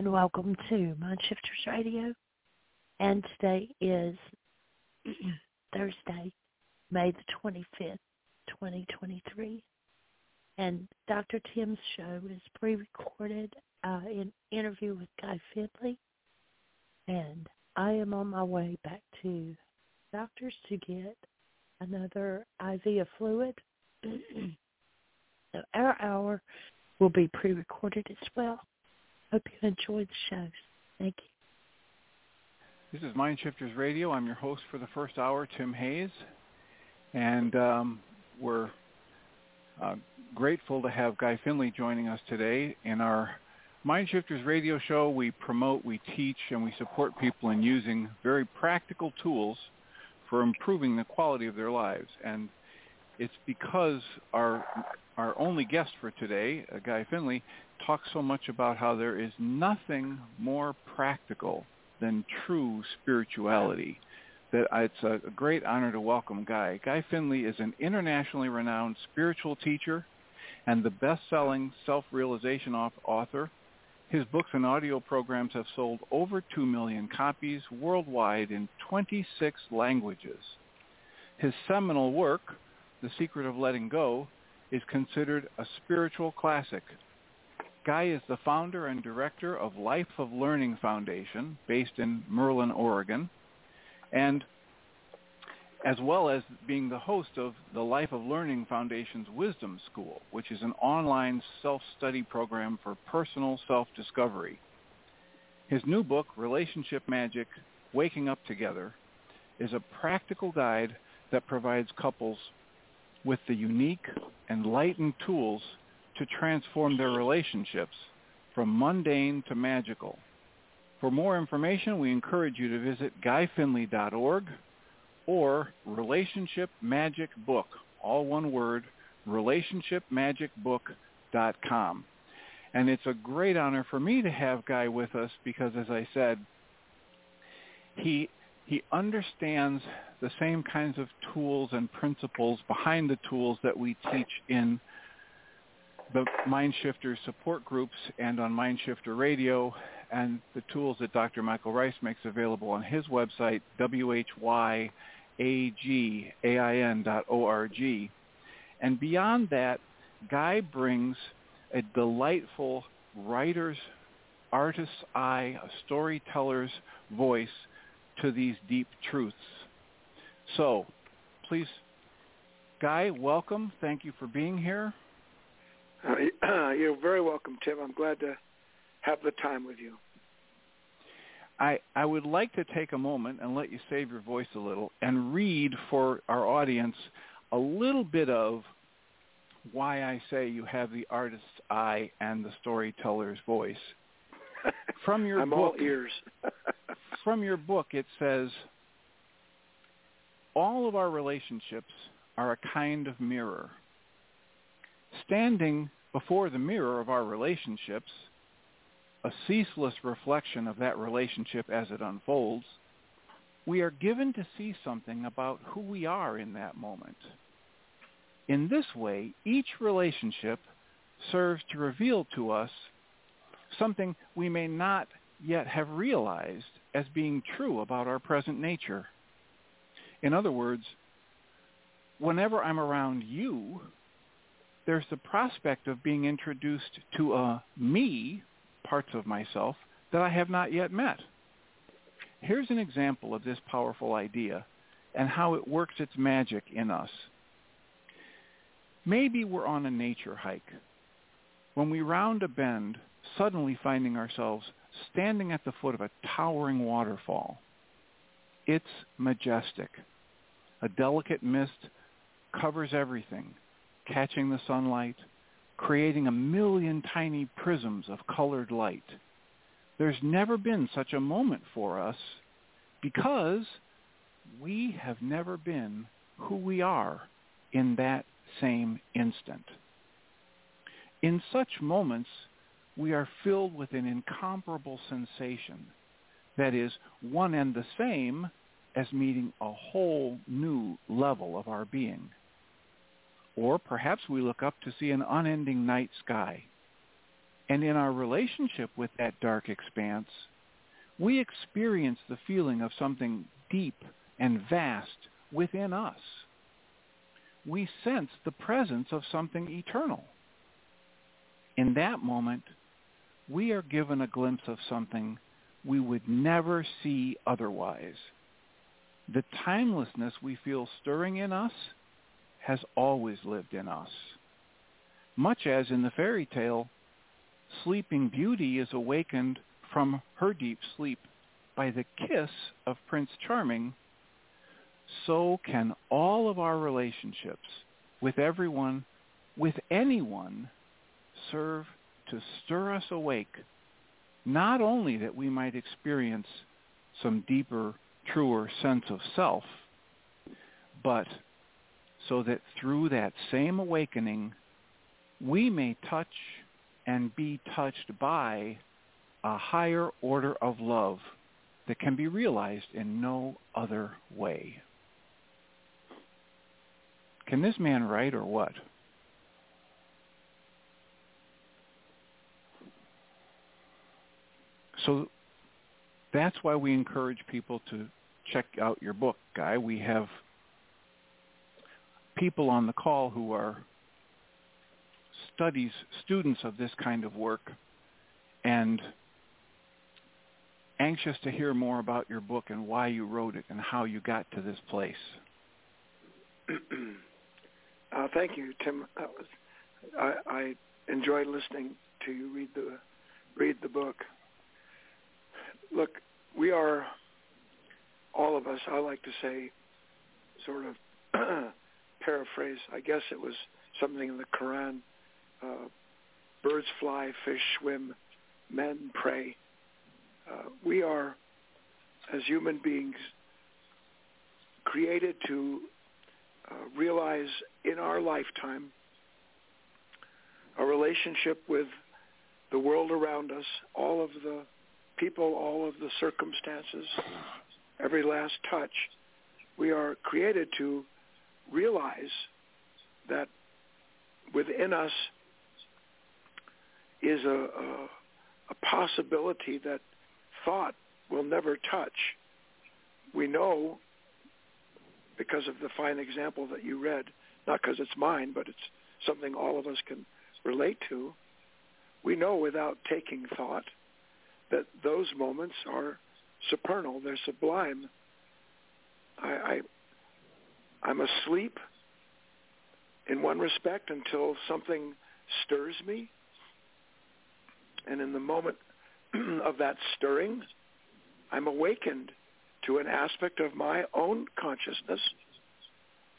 And welcome to Mind Shifters Radio. And today is Thursday, May the 25th, 2023. And Dr. Tim's show is pre-recorded uh, in interview with Guy Finley. And I am on my way back to doctors to get another IV of fluid. so our hour will be pre-recorded as well. Hope you enjoyed the shows. Thank you. This is Mind Shifters Radio. I'm your host for the first hour, Tim Hayes, and um, we're uh, grateful to have Guy Finley joining us today. In our Mind Shifters Radio show, we promote, we teach, and we support people in using very practical tools for improving the quality of their lives. And it's because our our only guest for today, uh, Guy Finley, talks so much about how there is nothing more practical than true spirituality. That it's a great honor to welcome Guy. Guy Finley is an internationally renowned spiritual teacher and the best-selling self-realization author. His books and audio programs have sold over 2 million copies worldwide in 26 languages. His seminal work, The Secret of Letting Go, is considered a spiritual classic. Guy is the founder and director of Life of Learning Foundation, based in Merlin, Oregon, and as well as being the host of the Life of Learning Foundation's Wisdom School, which is an online self-study program for personal self-discovery. His new book, Relationship Magic, Waking Up Together, is a practical guide that provides couples with the unique, enlightened tools to transform their relationships from mundane to magical. For more information, we encourage you to visit guyfinley.org or Relationship Magic Book, all one word, relationshipmagicbook.com. And it's a great honor for me to have Guy with us because, as I said, he he understands the same kinds of tools and principles behind the tools that we teach in the Mindshifter support groups and on Mindshifter Radio and the tools that Dr. Michael Ryce makes available on his website, whyagain.org. And beyond that, Guy brings a delightful writer's, artist's eye, a storyteller's voice to these deep truths. So, please, Guy, welcome. Thank you for being here. Uh, you're very welcome, Tim. I'm glad to have the time with you. I, I would like to take a moment and let you save your voice a little and read for our audience a little bit of why I say you have the artist's eye and the storyteller's voice. From your I'm book, all ears. from your book, it says, all of our relationships are a kind of mirror. Standing before the mirror of our relationships, a ceaseless reflection of that relationship as it unfolds, we are given to see something about who we are in that moment. In this way, each relationship serves to reveal to us something we may not yet have realized as being true about our present nature. In other words, whenever I'm around you, there's the prospect of being introduced to a me, parts of myself, that I have not yet met. Here's an example of this powerful idea and how it works its magic in us. Maybe we're on a nature hike. When we round a bend, suddenly finding ourselves standing at the foot of a towering waterfall. It's majestic. A delicate mist covers everything, catching the sunlight, creating a million tiny prisms of colored light. There's never been such a moment for us because we have never been who we are in that same instant. In such moments, we are filled with an incomparable sensation that is one and the same as meeting a whole new level of our being. Or perhaps we look up to see an unending night sky. And in our relationship with that dark expanse, we experience the feeling of something deep and vast within us. We sense the presence of something eternal. In that moment, we are given a glimpse of something we would never see otherwise. The timelessness we feel stirring in us has always lived in us. Much as in the fairy tale, Sleeping Beauty is awakened from her deep sleep by the kiss of Prince Charming, so can all of our relationships with everyone, with anyone, serve to stir us awake, not only that we might experience some deeper, truer sense of self, but so that through that same awakening, we may touch and be touched by a higher order of love that can be realized in no other way. Can this man write or what? So that's why we encourage people to check out your book, Guy. We have people on the call who are studies students of this kind of work and anxious to hear more about your book and why you wrote it and how you got to this place. uh, thank you, Tim. That Was, I, I enjoyed listening to you read the read the book look, we are, all of us, I like to say, sort of paraphrase, I guess it was something in the Quran, uh, birds fly, fish swim, men pray. Uh, we are, as human beings, created to uh, realize in our lifetime a relationship with the world around us, all of the people, all of the circumstances, every last touch, we are created to realize that within us is a, a, a possibility that thought will never touch. We know because of the fine example that you read, not because it's mine, but it's something all of us can relate to. We know without taking thought that those moments are supernal. They're sublime. I, I I'm asleep in one respect until something stirs me. And in the moment of that stirring, I'm awakened to an aspect of my own consciousness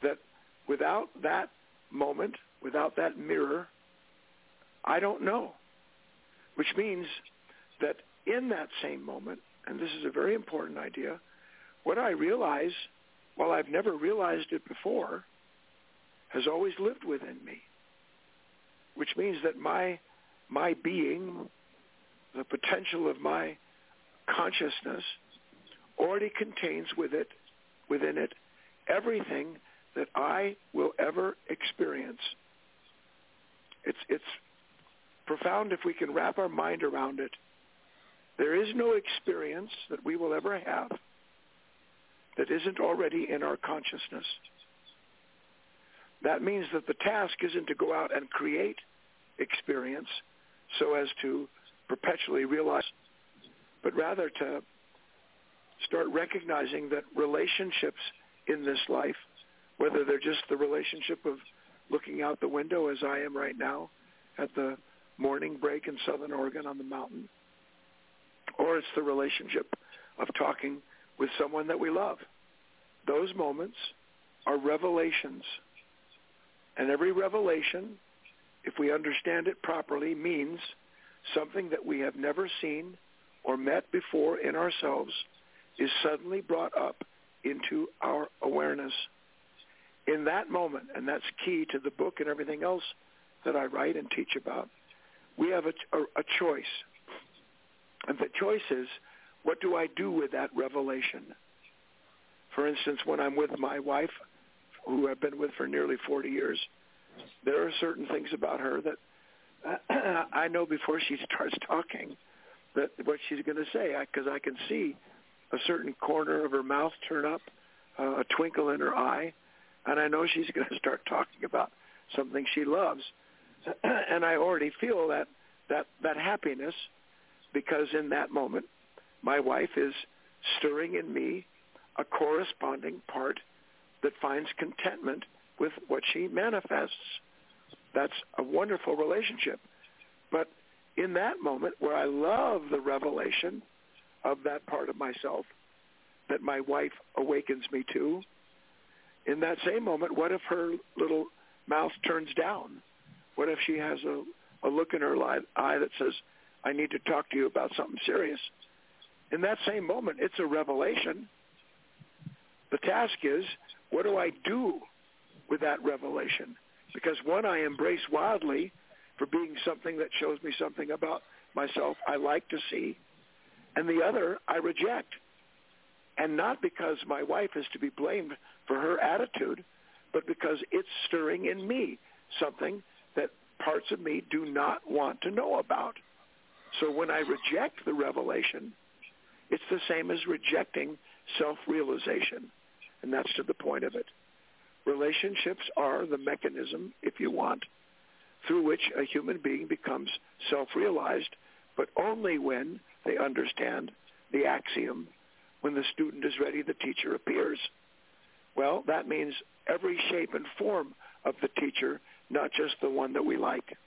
that without that moment, without that mirror, I don't know. Which means that in that same moment, and this is a very important idea, what I realize, while I've never realized it before, has always lived within me. Which means that my my being, the potential of my consciousness, already contains with it, within it, everything that I will ever experience. It's it's profound if we can wrap our mind around it there is no experience that we will ever have that isn't already in our consciousness. that means that the task isn't to go out and create experience so as to perpetually realize, but rather to start recognizing that relationships in this life, whether they're just the relationship of looking out the window as I am right now at the morning break in Southern Oregon on the mountain, or it's the relationship of talking with someone that we love. Those moments are revelations. And every revelation, if we understand it properly, means something that we have never seen or met before in ourselves is suddenly brought up into our awareness. In that moment, and that's key to the book and everything else that I write and teach about, we have a, a, a choice. And the choice is, what do I do with that revelation? For instance, when I'm with my wife, who I've been with for nearly 40 years, there are certain things about her that I know before she starts talking that what she's going to say because I, I can see a certain corner of her mouth turn up, uh, a twinkle in her eye, and I know she's going to start talking about something she loves, and I already feel that that that happiness because in that moment my wife is stirring in me a corresponding part that finds contentment with what she manifests. That's a wonderful relationship. But in that moment where I love the revelation of that part of myself that my wife awakens me to, in that same moment, what if her little mouth turns down? What if she has a, a look in her eye that says, I need to talk to you about something serious? In that same moment, it's a revelation. The task is, what do I do with that revelation? Because one, I embrace wildly for being something that shows me something about myself I like to see, and the other I reject. And not because my wife is to be blamed for her attitude, but because it's stirring in me something that parts of me do not want to know about. So when I reject the revelation, it's the same as rejecting self-realization. And that's to the point of it. Relationships are the mechanism, if you want, through which a human being becomes self-realized, but only when they understand the axiom, when the student is ready, the teacher appears. Well, that means every shape and form of the teacher, not just the one that we like.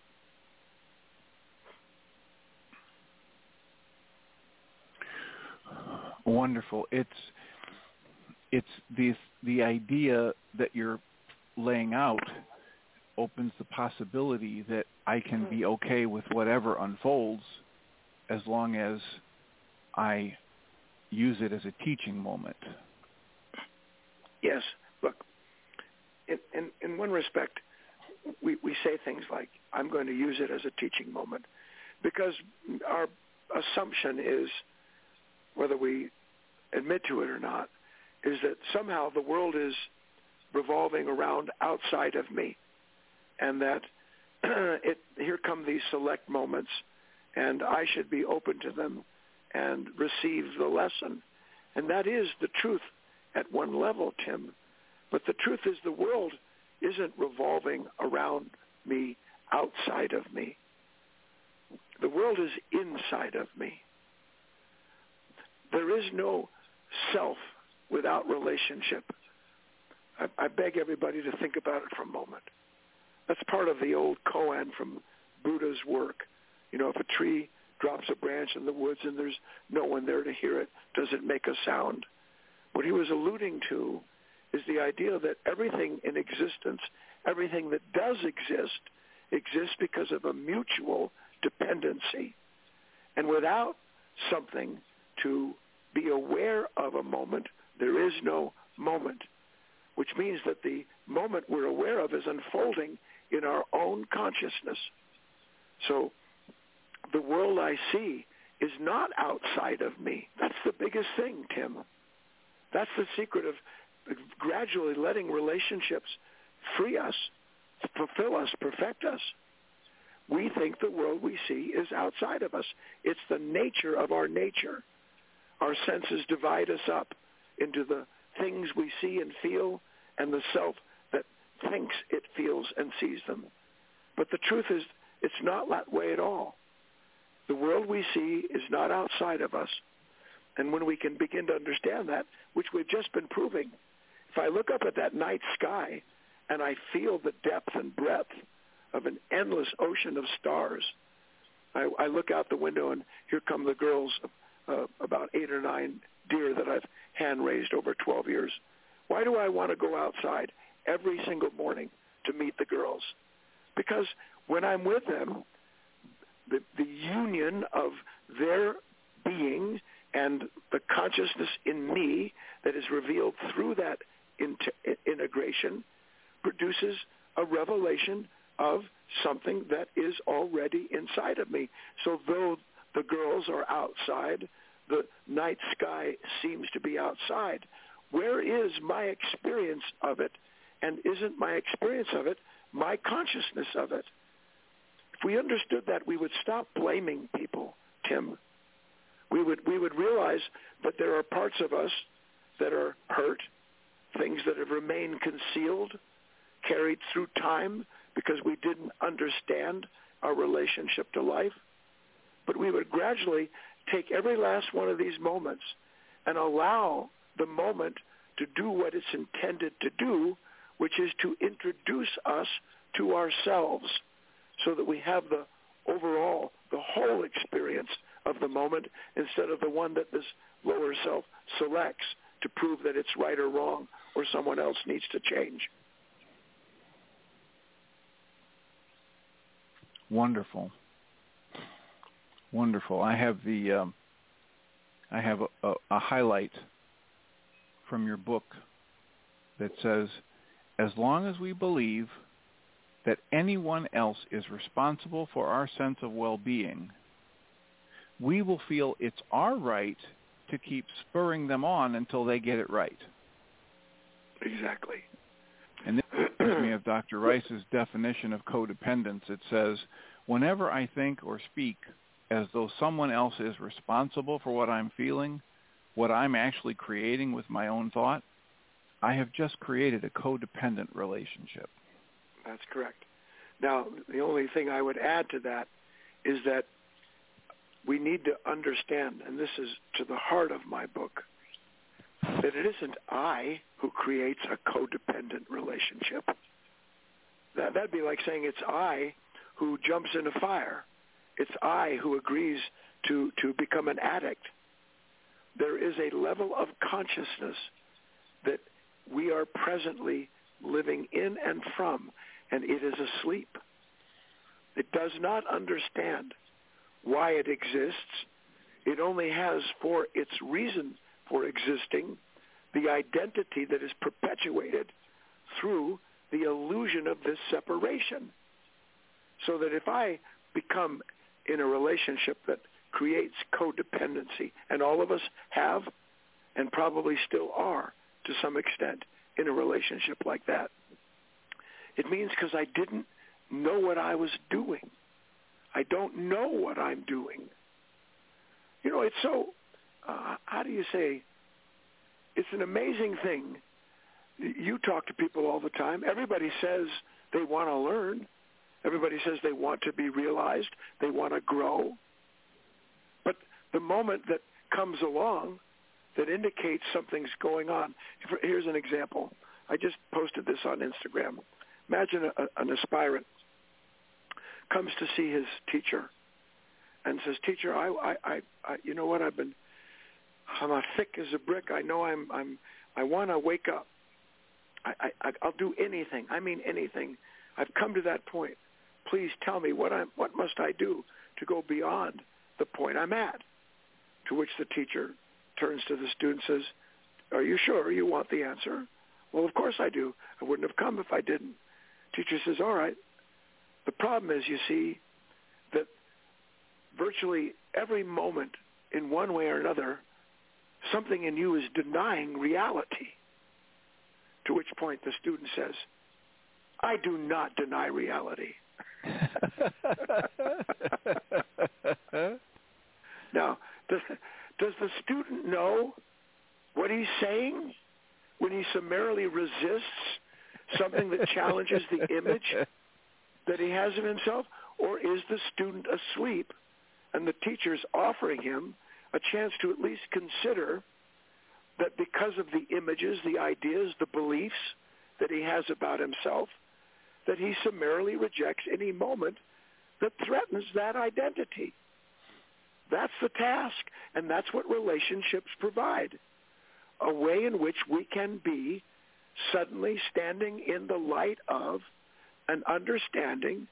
Wonderful. It's it's the the idea that you're laying out opens the possibility that I can be mm-hmm. okay with whatever unfolds as long as I use it as a teaching moment. Yes. Look, in, in, in one respect, we, we say things like, I'm going to use it as a teaching moment because our assumption is, whether we admit to it or not, is that somehow the world is revolving around outside of me and that it here come these select moments and I should be open to them and receive the lesson. And that is the truth at one level, Tim. But the truth is the world isn't revolving around me, outside of me. The world is inside of me. There is no self without relationship. I, I beg everybody to think about it for a moment. That's part of the old koan from Buddha's work. You know, if a tree drops a branch in the woods and there's no one there to hear it, does it make a sound? What he was alluding to is the idea that everything in existence, everything that does exist, exists because of a mutual dependency. And without something to be aware of a moment, there is no moment, which means that the moment we're aware of is unfolding in our own consciousness. So the world I see is not outside of me. That's the biggest thing, Tim. That's the secret of gradually letting relationships free us, fulfill us, perfect us. We think the world we see is outside of us. It's the nature of our nature. Our senses divide us up into the things we see and feel and the self that thinks it feels and sees them. But the truth is, it's not that way at all. The world we see is not outside of us. And when we can begin to understand that, which we've just been proving, if I look up at that night sky and I feel the depth and breadth of an endless ocean of stars, I, I look out the window and here come the girls, uh, about eight or nine deer that I've hand raised over 12 years. Why do I want to go outside every single morning to meet the girls? Because when I'm with them, the, the union of their being and the consciousness in me that is revealed through that inter- integration produces a revelation of something that is already inside of me. So though the girls are outside, the night sky seems to be outside. Where is my experience of it? And isn't my experience of it my consciousness of it? If we understood that, we would stop blaming people, Tim. We would, we would realize that there are parts of us that are hurt, things that have remained concealed, carried through time because we didn't understand our relationship to life. But we would gradually take every last one of these moments and allow the moment to do what it's intended to do, which is to introduce us to ourselves so that we have the overall, the whole experience of the moment instead of the one that this lower self selects to prove that it's right or wrong or someone else needs to change. Wonderful. Wonderful. I have the um, I have a, a, a highlight from your book that says, as long as we believe that anyone else is responsible for our sense of well-being, we will feel it's our right to keep spurring them on until they get it right. Exactly. And this reminds me of Dr. Ryce's definition of codependence. It says, whenever I think or speak as though someone else is responsible for what I'm feeling, what I'm actually creating with my own thought, I have just created a codependent relationship. That's correct. Now, the only thing I would add to that is that we need to understand, and this is to the heart of my book, that it isn't I who creates a codependent relationship. That, that'd be like saying it's I who jumps in a fire. It's I who agrees to, to become an addict. There is a level of consciousness that we are presently living in and from, and it is asleep. It does not understand why it exists. It only has for its reason for existing the identity that is perpetuated through the illusion of this separation. So that if I become in a relationship that creates codependency, and all of us have and probably still are to some extent in a relationship like that, it means because I didn't know what I was doing. I don't know what I'm doing. You know, it's so, uh, how do you say, it's an amazing thing. You talk to people all the time. Everybody says they want to learn. Everybody says they want to be realized. They want to grow. But the moment that comes along that indicates something's going on. Here's an example. I just posted this on Instagram. Imagine a, an aspirant comes to see his teacher and says, "Teacher, I, I, I, you know what? I've been, I'm a thick as a brick. I know I'm, I'm, I want to wake up. I, I, I'll do anything. I mean anything. I've come to that point. Please tell me what I'm, what must I do to go beyond the point I'm at?" To which the teacher turns to the student and says, "Are you sure you want the answer?" Well, of course I do. I wouldn't have come if I didn't. Teacher says, "All right, the problem is, you see, that virtually every moment in one way or another, something in you is denying reality. To which point the student says, I do not deny reality. now, does, does the student know what he's saying when he summarily resists something that challenges the image that he has of himself? Or is the student asleep and the teacher's offering him a chance to at least consider that because of the images, the ideas, the beliefs that he has about himself, that he summarily rejects any moment that threatens that identity. That's the task, and that's what relationships provide. A way in which we can be suddenly standing in the light of an understanding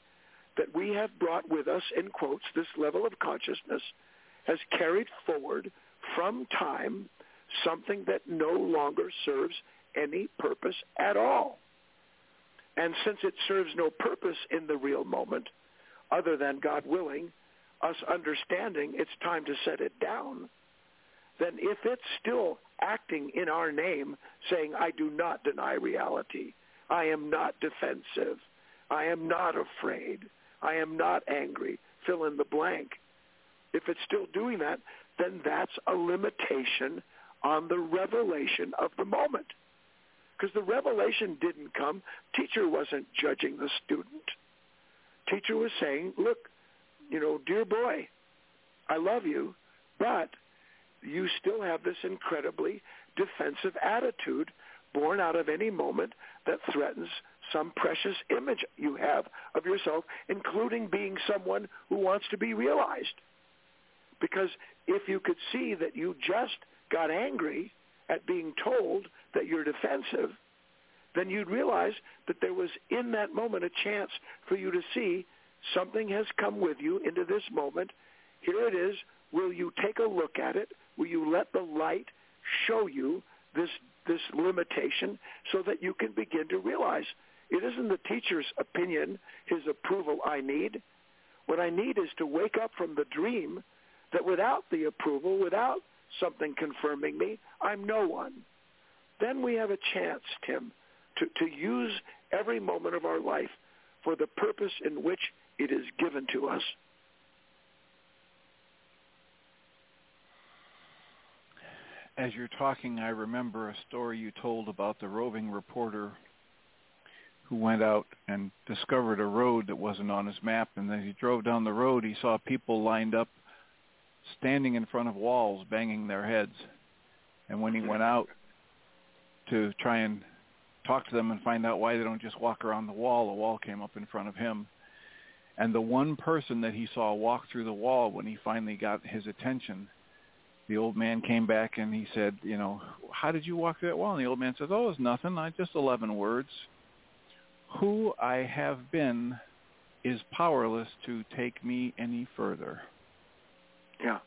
that we have brought with us, in quotes, this level of consciousness has carried forward from time something that no longer serves any purpose at all. And since it serves no purpose in the real moment, other than God willing, us understanding it's time to set it down, then if it's still acting in our name, saying, I do not deny reality, I am not defensive, I am not afraid, I am not angry, fill in the blank. If it's still doing that, then that's a limitation on the revelation of the moment. Because the revelation didn't come. Teacher wasn't judging the student. Teacher was saying, look, you know, dear boy, I love you, but you still have this incredibly defensive attitude born out of any moment that threatens some precious image you have of yourself, including being someone who wants to be realized. Because if you could see that you just got angry at being told that you're defensive, then you'd realize that there was in that moment a chance for you to see something has come with you into this moment. Here it is. Will you take a look at it? Will you let the light show you this this limitation so that you can begin to realize it isn't the teacher's opinion, his approval I need. What I need is to wake up from the dream that without the approval, without something confirming me, I'm no one. Then we have a chance, Tim, to, to use every moment of our life for the purpose in which it is given to us. As you're talking, I remember a story you told about the roving reporter who went out and discovered a road that wasn't on his map. And as he drove down the road, he saw people lined up, standing in front of walls, banging their heads. And when he mm-hmm. went out to try and talk to them and find out why they don't just walk around the wall, a wall came up in front of him. And the one person that he saw walk through the wall when he finally got his attention, the old man came back and he said, you know, how did you walk through that wall? And the old man says, oh, it's nothing. I just 11 words. Who I have been is powerless to take me any further. Yeah.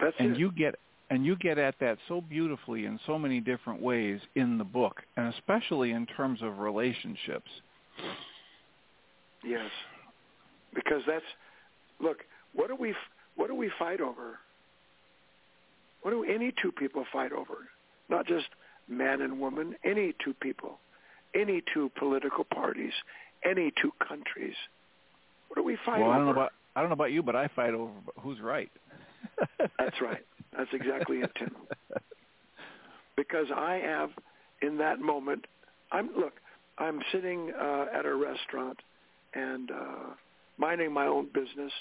That's and it. you get and you get at that so beautifully in so many different ways in the book, and especially in terms of relationships. Yes, because that's look. What do we what do we fight over? What do any two people fight over? Not just man and woman. Any two people, any two political parties, any two countries. What do we fight well, over? I don't know about you, but I fight over who's right. That's right. That's exactly it, Tim. Because I have, in that moment, I'm look. I'm sitting uh, at a restaurant and uh, minding my own business,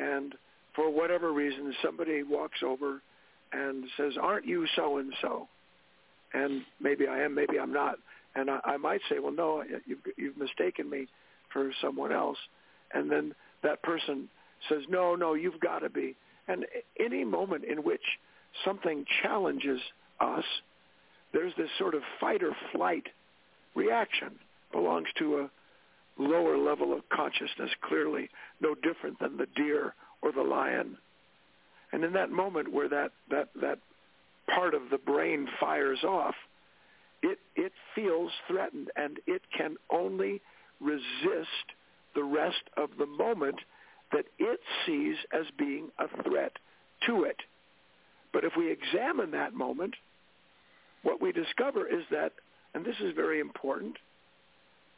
and for whatever reason, somebody walks over and says, "Aren't you so and so?" And maybe I am, maybe I'm not. And I, I might say, "Well, no, you've, you've mistaken me for someone else." And then that person says, "No, no, you've got to be." And any moment in which something challenges us, there's this sort of fight or flight reaction. Belongs to a lower level of consciousness, clearly no different than the deer or the lion. And in that moment where that, that, that part of the brain fires off, it, it feels threatened and it can only resist the rest of the moment that it sees as being a threat to it. But if we examine that moment, what we discover is that, and this is very important,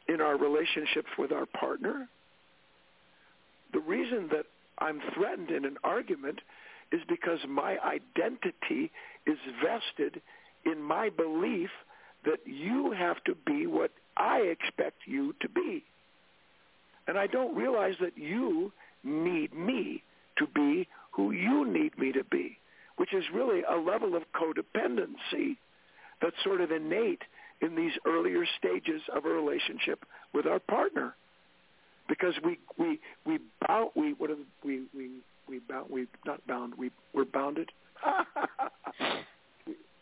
in our relationships with our partner, the reason that I'm threatened in an argument is because my identity is vested in my belief that you have to be what I expect you to be. And I don't realize that you need me to be who you need me to be, which is really a level of codependency that's sort of innate in these earlier stages of a relationship with our partner. Because we we we bound we what are, we we we bound we not bound we we're bounded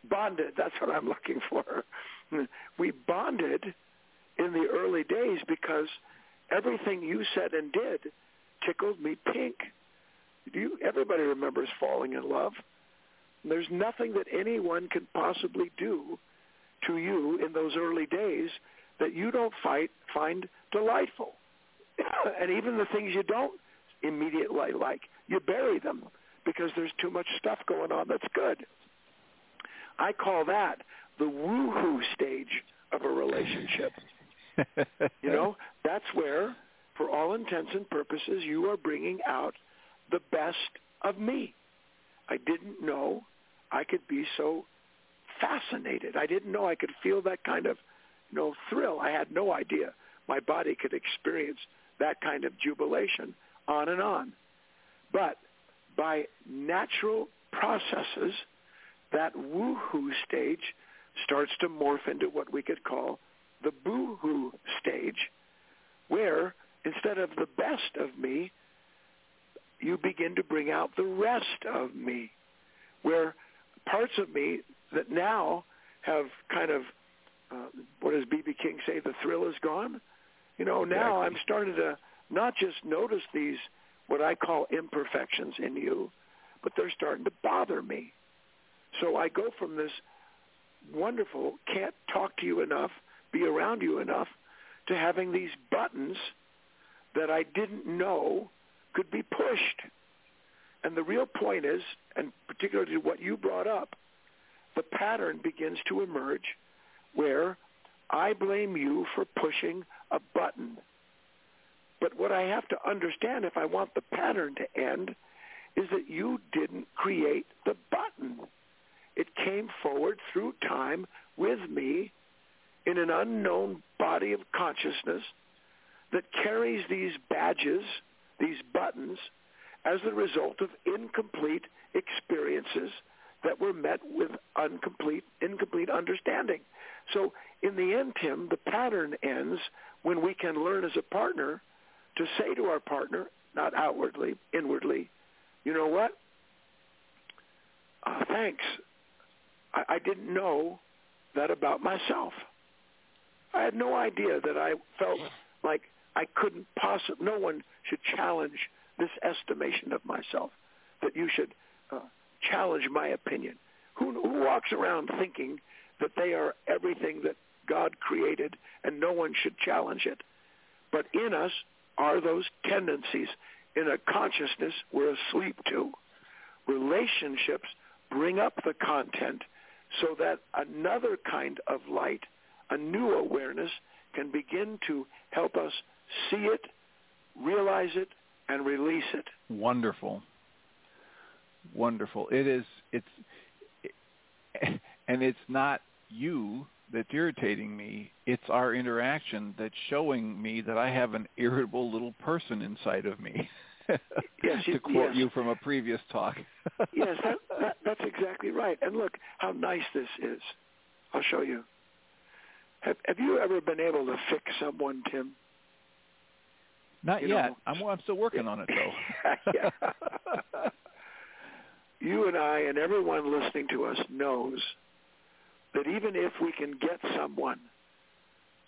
bonded that's what I'm looking for we bonded in the early days because everything you said and did tickled me pink. Do you, everybody remembers falling in love. There's nothing that anyone can possibly do to you in those early days that you don't fight, find delightful. and even the things you don't immediately like, you bury them because there's too much stuff going on that's good. I call that the woohoo stage of a relationship. You know, that's where, for all intents and purposes, you are bringing out the best of me. I didn't know I could be so fascinated. I didn't know I could feel that kind of, you know, thrill. I had no idea my body could experience that kind of jubilation on and on. But by natural processes, that woohoo stage starts to morph into what we could call the boohoo stage, where instead of the best of me, you begin to bring out the rest of me, where parts of me that now have kind of, uh, what does B.B. King say, the thrill is gone? You know, exactly. now I'm starting to not just notice these, what I call imperfections in you, but they're starting to bother me. So I go from this wonderful, can't talk to you enough, be around you enough, to having these buttons that I didn't know could be pushed. And the real point is, and particularly what you brought up, the pattern begins to emerge where I blame you for pushing a button. But what I have to understand if I want the pattern to end is that you didn't create the button. It came forward through time with me in an unknown body of consciousness that carries these badges, these buttons, as the result of incomplete experiences that were met with incomplete, incomplete understanding. So in the end, Tim, the pattern ends when we can learn as a partner to say to our partner, not outwardly, inwardly, you know what? Uh, thanks. I, I didn't know that about myself. I had no idea that I felt like I couldn't possibly, no one should challenge this estimation of myself, that you should uh, challenge my opinion. Who, who walks around thinking that they are everything that God created and no one should challenge it? But in us are those tendencies in a consciousness we're asleep to. Relationships bring up the content so that another kind of light, a new awareness, can begin to help us see it, realize it, and release it. Wonderful. Wonderful. It is, it's, it, and it's not you that's irritating me. It's our interaction that's showing me that I have an irritable little person inside of me. yes, to quote yes. you from a previous talk. yes, that, that, that's exactly right. And look how nice this is. I'll show you. Have, have you ever been able to fix someone, Tim? Not You yet. know- I'm, I'm still working on it, though. you and I and everyone listening to us knows that even if we can get someone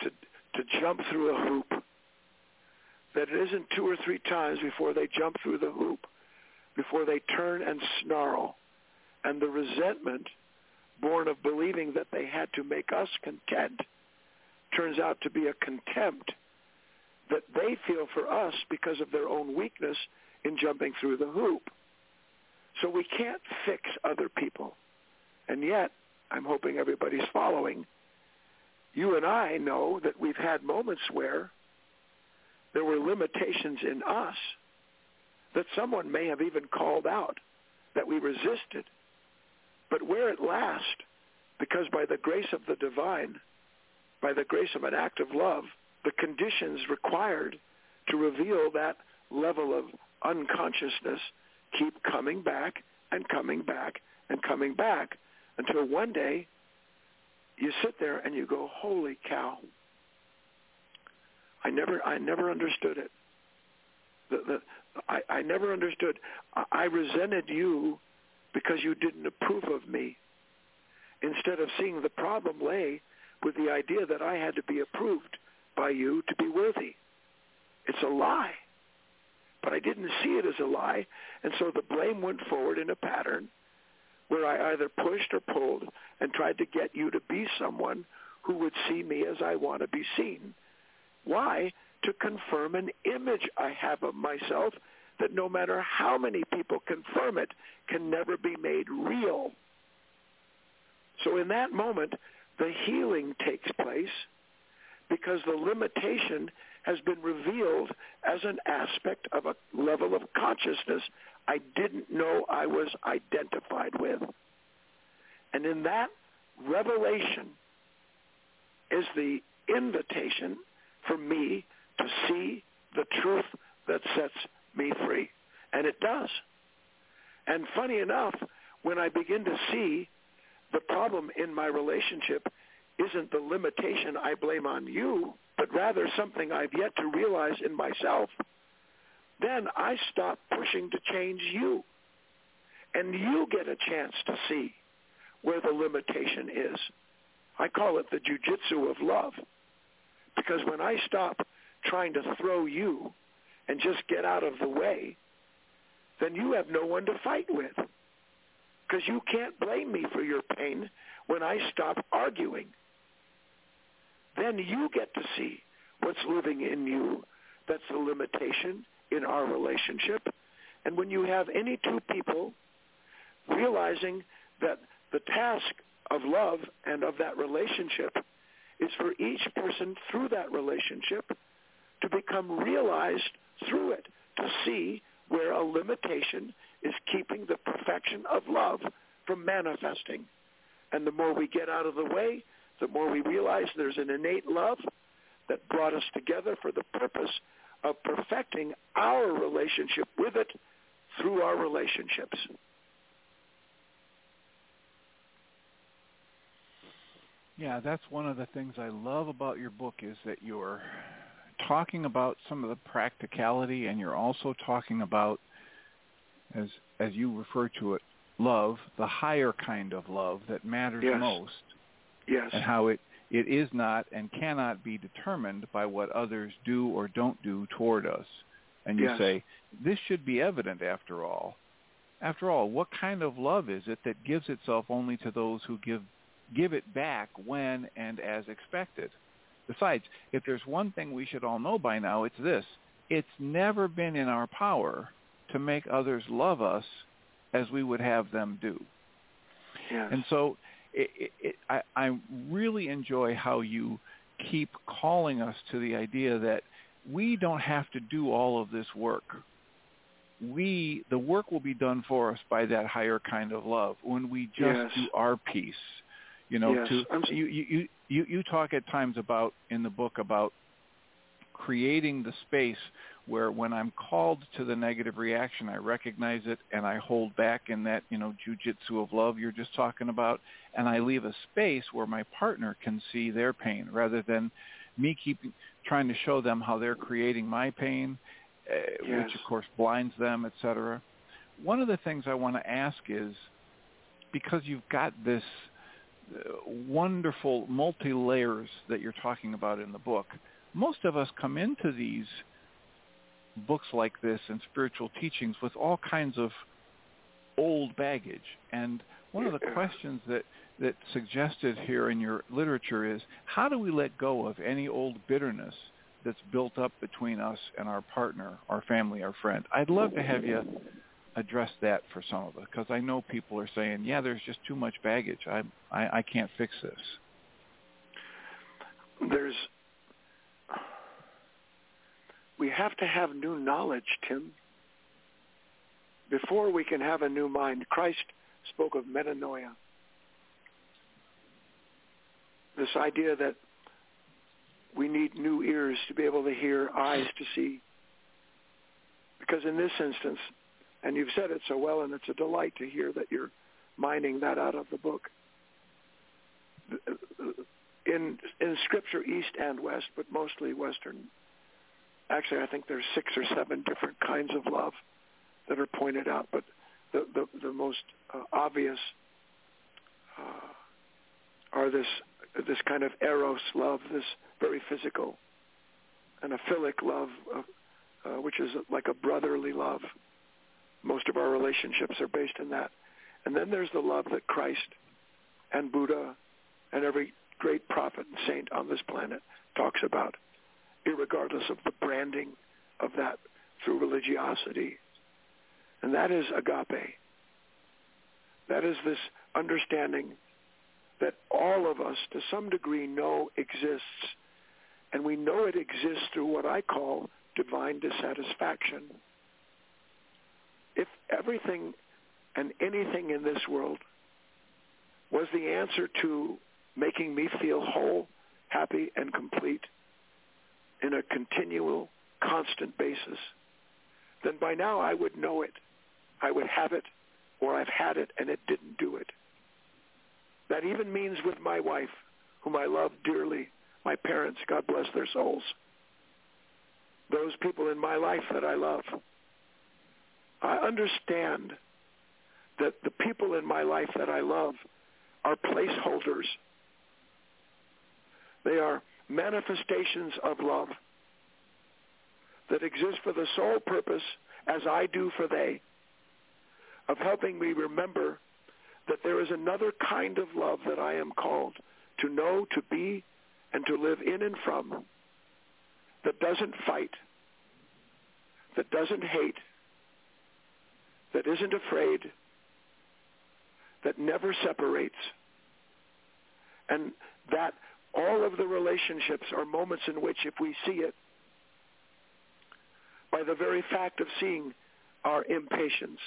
to to jump through a hoop, that it isn't two or three times before they jump through the hoop, before they turn and snarl, and the resentment born of believing that they had to make us content turns out to be a contempt that they feel for us because of their own weakness in jumping through the hoop. So we can't fix other people. And yet, I'm hoping everybody's following. You and I know that we've had moments where there were limitations in us that someone may have even called out that we resisted. But where at last Because by the grace of the divine, by the grace of an act of love, the conditions required to reveal that level of unconsciousness keep coming back and coming back and coming back until one day you sit there and you go, holy cow. I never, I never understood it. The, the, I, I never understood. I, I resented you because you didn't approve of me. Instead of seeing the problem lay with the idea that I had to be approved by you to be worthy. It's a lie. But I didn't see it as a lie, and so the blame went forward in a pattern where I either pushed or pulled and tried to get you to be someone who would see me as I want to be seen. Why? To confirm an image I have of myself that no matter how many people confirm it, can never be made real. So in that moment, the healing takes place because the limitation has been revealed as an aspect of a level of consciousness I didn't know I was identified with. And in that revelation is the invitation for me to see the truth that sets me free. And it does. And funny enough, when I begin to see the problem in my relationship isn't the limitation I blame on you, but rather something I've yet to realize in myself, then I stop pushing to change you. And you get a chance to see where the limitation is. I call it the jujitsu of love. Because when I stop trying to throw you and just get out of the way, then you have no one to fight with. Because you can't blame me for your pain when I stop arguing. Then you get to see what's living in you that's the limitation in our relationship. And when you have any two people realizing that the task of love and of that relationship is for each person through that relationship to become realized through it, to see where a limitation is keeping the perfection of love from manifesting. And the more we get out of the way, the more we realize there's an innate love that brought us together for the purpose of perfecting our relationship with it through our relationships. Yeah, that's one of the things I love about your book is that you're talking about some of the practicality and you're also talking about as as you refer to it, love, the higher kind of love that matters yes. most. Yes. And how it it is not and cannot be determined by what others do or don't do toward us. And you yes. say, this should be evident after all. After all, what kind of love is it that gives itself only to those who give give it back when and as expected? Besides, if there's one thing we should all know by now, it's this. It's never been in our power to make others love us as we would have them do. Yes. And so it, it, it, I, I really enjoy how you keep calling us to the idea that we don't have to do all of this work. We, the work will be done for us by that higher kind of love when we just yes. do our piece. You know, yes. to you, you you you talk at times about in the book about creating the space where when I'm called to the negative reaction, I recognize it and I hold back in that, you know, jujitsu of love you're just talking about, and I leave a space where my partner can see their pain rather than me keeping trying to show them how they're creating my pain, uh, yes. which of course blinds them, etc. One of the things I want to ask is because you've got this uh, wonderful multi layers that you're talking about in the book. Most of us come into these books like this and spiritual teachings with all kinds of old baggage. And one of the questions that that suggested here in your literature is how do we let go of any old bitterness that's built up between us and our partner, our family, our friend? I'd love to have you address that for some of us because I know people are saying, yeah, there's just too much baggage. I, I I can't fix this. There's we have to have new knowledge, Tim. Before we can have a new mind, Christ spoke of metanoia. this idea that we need new ears to be able to hear, eyes to see. Because in this instance, and you've said it so well, and it's a delight to hear that you're mining that out of the book. In in Scripture, East and West, but mostly Western. Actually, I think there's six or seven different kinds of love that are pointed out, but the the, the most uh, obvious uh, are this this kind of eros love, this very physical, and a philic love, uh, which is like a brotherly love. Most of our relationships are based in that. And then there's the love that Christ and Buddha and every great prophet and saint on this planet talks about, regardless of the branding of that through religiosity. And that is agape. That is this understanding that all of us, to some degree, know exists. And we know it exists through what I call divine dissatisfaction. If everything and anything in this world was the answer to making me feel whole, happy, and complete in a continual, constant basis, then by now I would know it. I would have it, or I've had it and it didn't do it. That even means with my wife, whom I love dearly, my parents, God bless their souls, those people in my life that I love. I understand that the people in my life that I love are placeholders. They are manifestations of love that exist for the sole purpose, as I do for they, of helping me remember that there is another kind of love that I am called to know, to be, and to live in and from that doesn't fight, that doesn't hate, that isn't afraid, that never separates, and that all of the relationships are moments in which if we see it, by the very fact of seeing our impatience,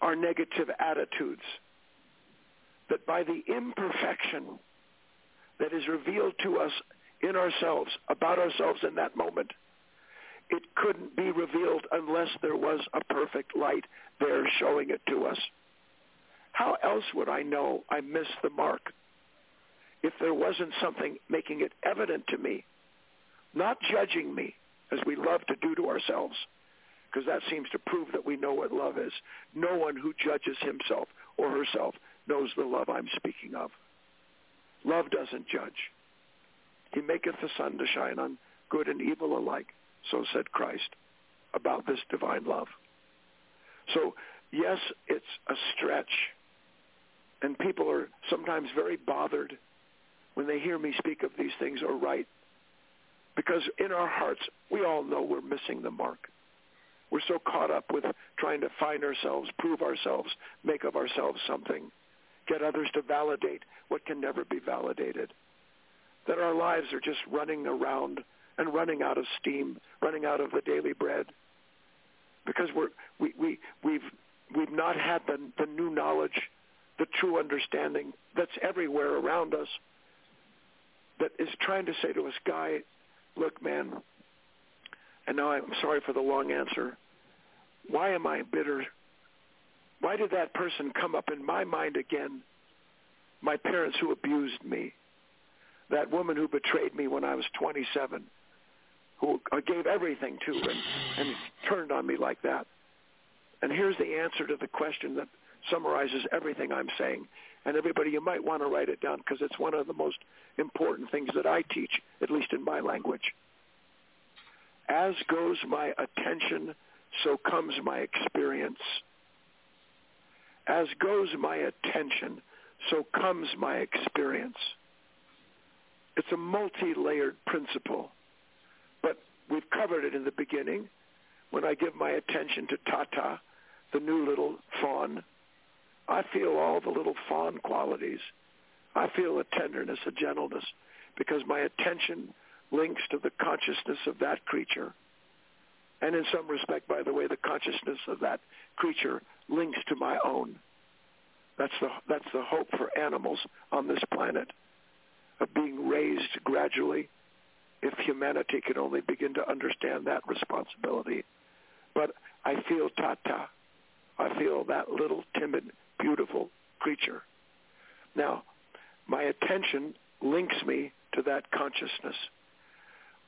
our negative attitudes, that by the imperfection that is revealed to us in ourselves, about ourselves in that moment, it couldn't be revealed unless there was a perfect light there showing it to us. How else would I know I missed the mark if there wasn't something making it evident to me, not judging me as we love to do to ourselves, because that seems to prove that we know what love is. No one who judges himself or herself knows the love I'm speaking of. Love doesn't judge. He maketh the sun to shine on good and evil alike. So said Christ about this divine love. So, yes, it's a stretch. And people are sometimes very bothered when they hear me speak of these things or write. Because in our hearts, we all know we're missing the mark. We're so caught up with trying to find ourselves, prove ourselves, make of ourselves something, get others to validate what can never be validated. That our lives are just running around and running out of steam, running out of the daily bread, because we're we we we've we've not had the the new knowledge, the true understanding that's everywhere around us. That is trying to say to us, guy, look, man. And now I'm sorry for the long answer. Why am I bitter? Why did that person come up in my mind again? My parents who abused me. That woman who betrayed me when I was 27 who I gave everything to and, and turned on me like that. And here's the answer to the question that summarizes everything I'm saying. And everybody, you might want to write it down because it's one of the most important things that I teach, at least in my language. As goes my attention, so comes my experience. As goes my attention, so comes my experience. It's a multi-layered principle but We've covered it in the beginning when I give my attention to Tata, the new little fawn. I feel all the little fond qualities. I feel a tenderness, a gentleness, because my attention links to the consciousness of that creature. And in some respect, by the way, the consciousness of that creature links to my own. That's the that's the hope for animals on this planet of being raised gradually if humanity could only begin to understand that responsibility. But I feel Tata. I feel that little timid, beautiful creature. Now, my attention links me to that consciousness.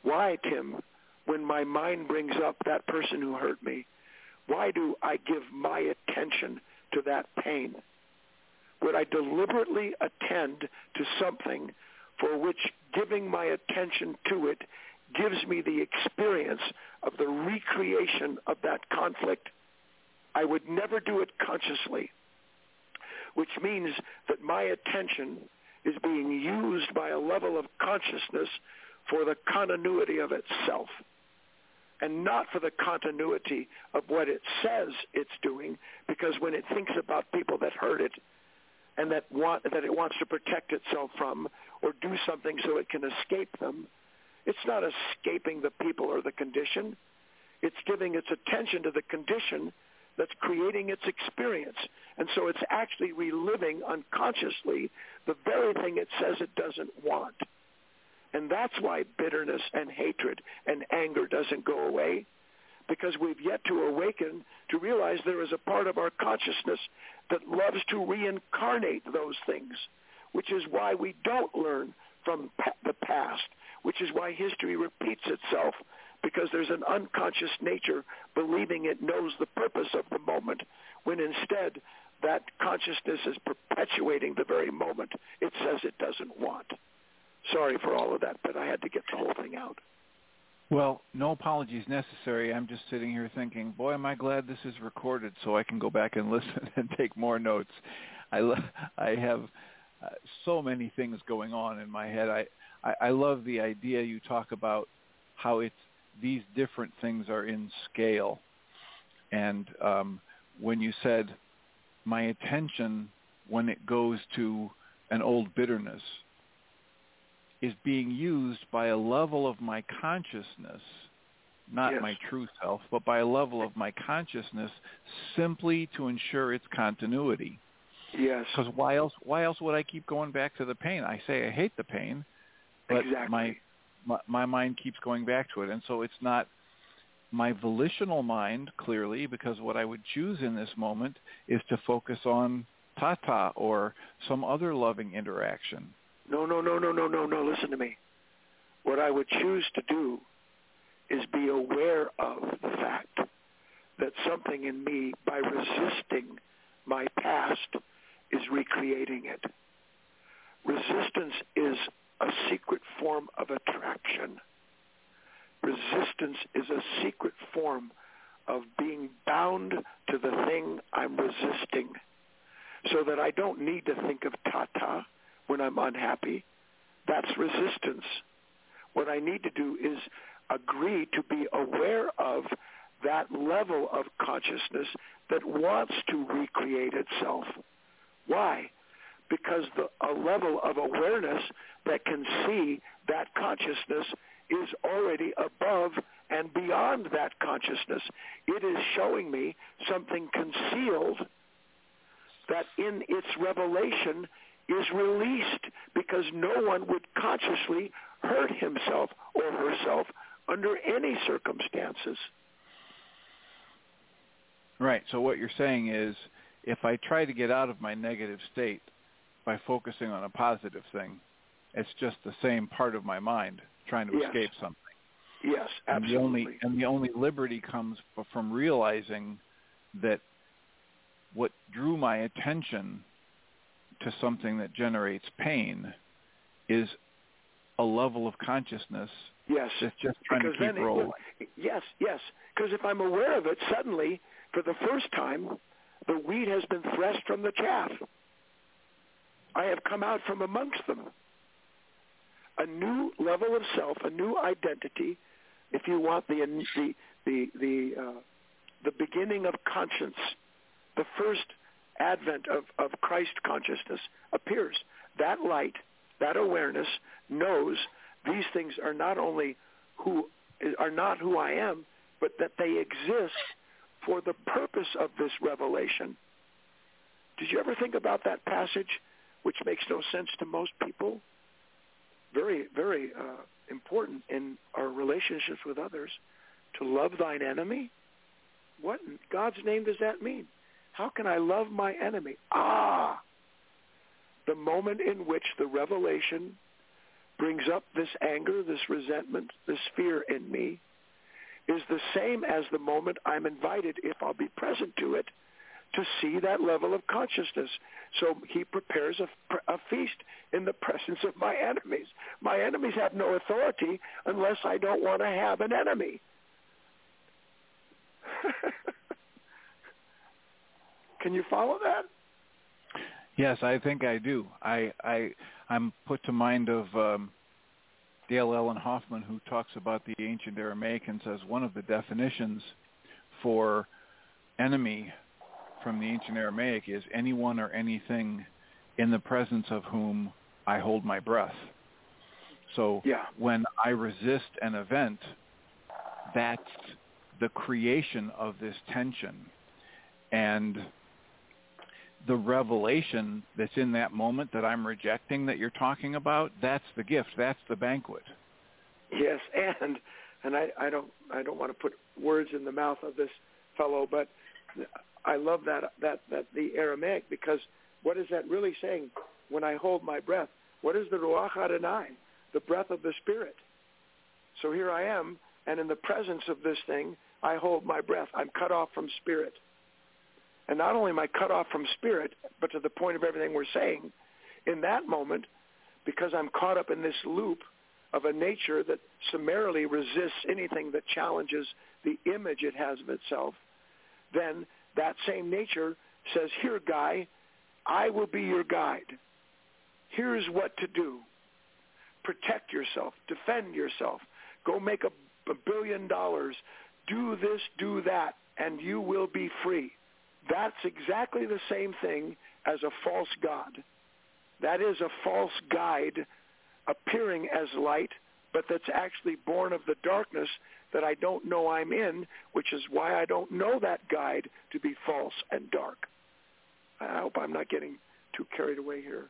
Why, Tim, when my mind brings up that person who hurt me, why do I give my attention to that pain? Would I deliberately attend to something for which giving my attention to it gives me the experience of the recreation of that conflict? I would never do it consciously, which means that my attention is being used by a level of consciousness for the continuity of itself and not for the continuity of what it says it's doing because when it thinks about people that hurt it and that want that it wants to protect itself from or do something so it can escape them it's not escaping the people or the condition. It's giving its attention to the condition that's creating its experience. And so it's actually reliving unconsciously the very thing it says it doesn't want. And that's why bitterness and hatred and anger doesn't go away because we've yet to awaken to realize there is a part of our consciousness that loves to reincarnate those things, which is why we don't learn from the past, which is why history repeats itself because there's an unconscious nature believing it knows the purpose of the moment when instead that consciousness is perpetuating the very moment it says it doesn't want sorry for all of that, but I had to get the whole thing out. Well, no apologies necessary. I'm just sitting here thinking, boy, am I glad this is recorded so I can go back and listen and take more notes. I lo- I have uh, so many things going on in my head. I, I I love the idea you talk about how it's these different things are in scale, and um, when you said my attention when it goes to an old bitterness is being used by a level of my consciousness, not yes. my true self, but by a level of my consciousness simply to ensure its continuity. Yes. Because why else? Why else would I keep going back to the pain? I say I hate the pain, but exactly. my, my mind keeps going back to it, and so it's not my volitional mind clearly because what I would choose in this moment is to focus on tata or some other loving interaction no, no, no, no, no, no, no. Listen to me. What I would choose to do is be aware of the fact that something in me, by resisting my past, is recreating it. Resistance is a secret form of attraction. Resistance is a secret form of being bound to the thing I'm resisting so that I don't need to think of tata when I'm unhappy. That's resistance. What I need to do is agree to be aware of that level of consciousness that wants to recreate itself. Why? Because the, a level of awareness that can see that consciousness is already above and beyond that consciousness. It is showing me something concealed that in its revelation is released because no one would consciously hurt himself or herself under any circumstances. Right. So what you're saying is if I try to get out of my negative state by focusing on a positive thing, it's just the same part of my mind trying to yes. escape something. Yes, absolutely. And the only and the only liberty comes from realizing that what drew my attention to something that generates pain is a level of consciousness yes. that's just trying because to keep rolling. It, yes, yes. Because if I'm aware of it, suddenly, for the first time, the wheat has been threshed from the chaff. I have come out from amongst them. A new level of self, a new identity, if you want the the the the, uh, the beginning of conscience, the first advent of, of Christ consciousness appears. That light, that awareness knows these things are not only who are not who I am, but that they exist for the purpose of this revelation. Did you ever think about that passage, which makes no sense to most people? Very, very uh, important in our relationships with others. To love thine enemy? What in God's name does that mean? How can I love my enemy? Ah! The moment in which the revelation brings up this anger, this resentment, this fear in me is the same as the moment I'm invited, if I'll be present to it, to see that level of consciousness. So he prepares a, a, feast in the presence of my enemies. My enemies have no authority unless I don't want to have an enemy. Can you follow that? Yes, I think I do. I, I I'm put to mind of um, Dale Allen Hoffman, who talks about the ancient Aramaic and says one of the definitions for enemy from the ancient Aramaic is anyone or anything in the presence of whom I hold my breath. So yeah. when I resist an event, that's the creation of this tension. And the revelation that's in that moment that I'm rejecting that you're talking about, that's the gift. That's the banquet. Yes, and and I, I don't I don't want to put words in the mouth of this fellow, but I love that that that the Aramaic because what is that really saying? When I hold my breath, what is the ruach Adonai, the breath of the Spirit? So here I am, and in the presence of this thing, I hold my breath. I'm cut off from spirit. And not only am I cut off from spirit, but to the point of everything we're saying, in that moment, because I'm caught up in this loop of a nature that summarily resists anything that challenges the image it has of itself, then that same nature says, here, guy, I will be your guide. Here's what to do. Protect yourself. Defend yourself. Go make a, a billion dollars. Do this, do that, and you will be free. That's exactly the same thing as a false God. That is a false guide appearing as light, but that's actually born of the darkness that I don't know I'm in, which is why I don't know that guide to be false and dark. I hope I'm not getting too carried away here,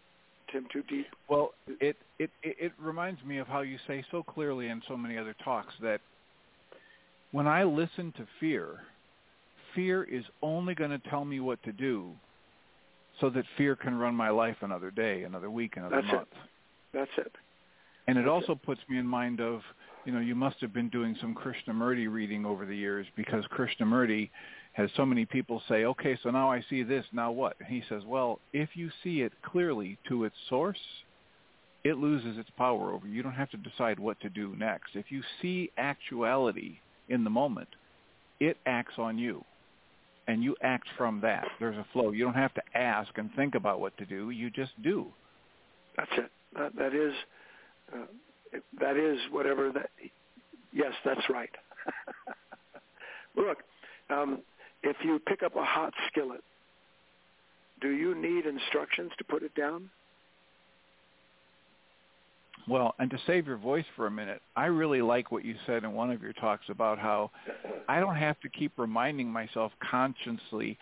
Tim, too deep. Well, it, it, it reminds me of how you say so clearly in so many other talks that when I listen to fear, fear is only going to tell me what to do so that fear can run my life another day, another week, another That's month. It. That's it. And it That's also it. puts me in mind of, you know, you must have been doing some Krishnamurti reading over the years because Krishnamurti has so many people say, okay, so now I see this, now what? And he says, well, if you see it clearly to its source, it loses its power over you. You don't have to decide what to do next. If you see actuality in the moment, it acts on you and you act from that. There's a flow. You don't have to ask and think about what to do. You just do. That's it. That, that is uh, that is whatever that. Yes, that's right. Look, um, if you pick up a hot skillet, do you need instructions to put it down? Well, and to save your voice for a minute, I really like what you said in one of your talks about how I don't have to keep reminding myself consciously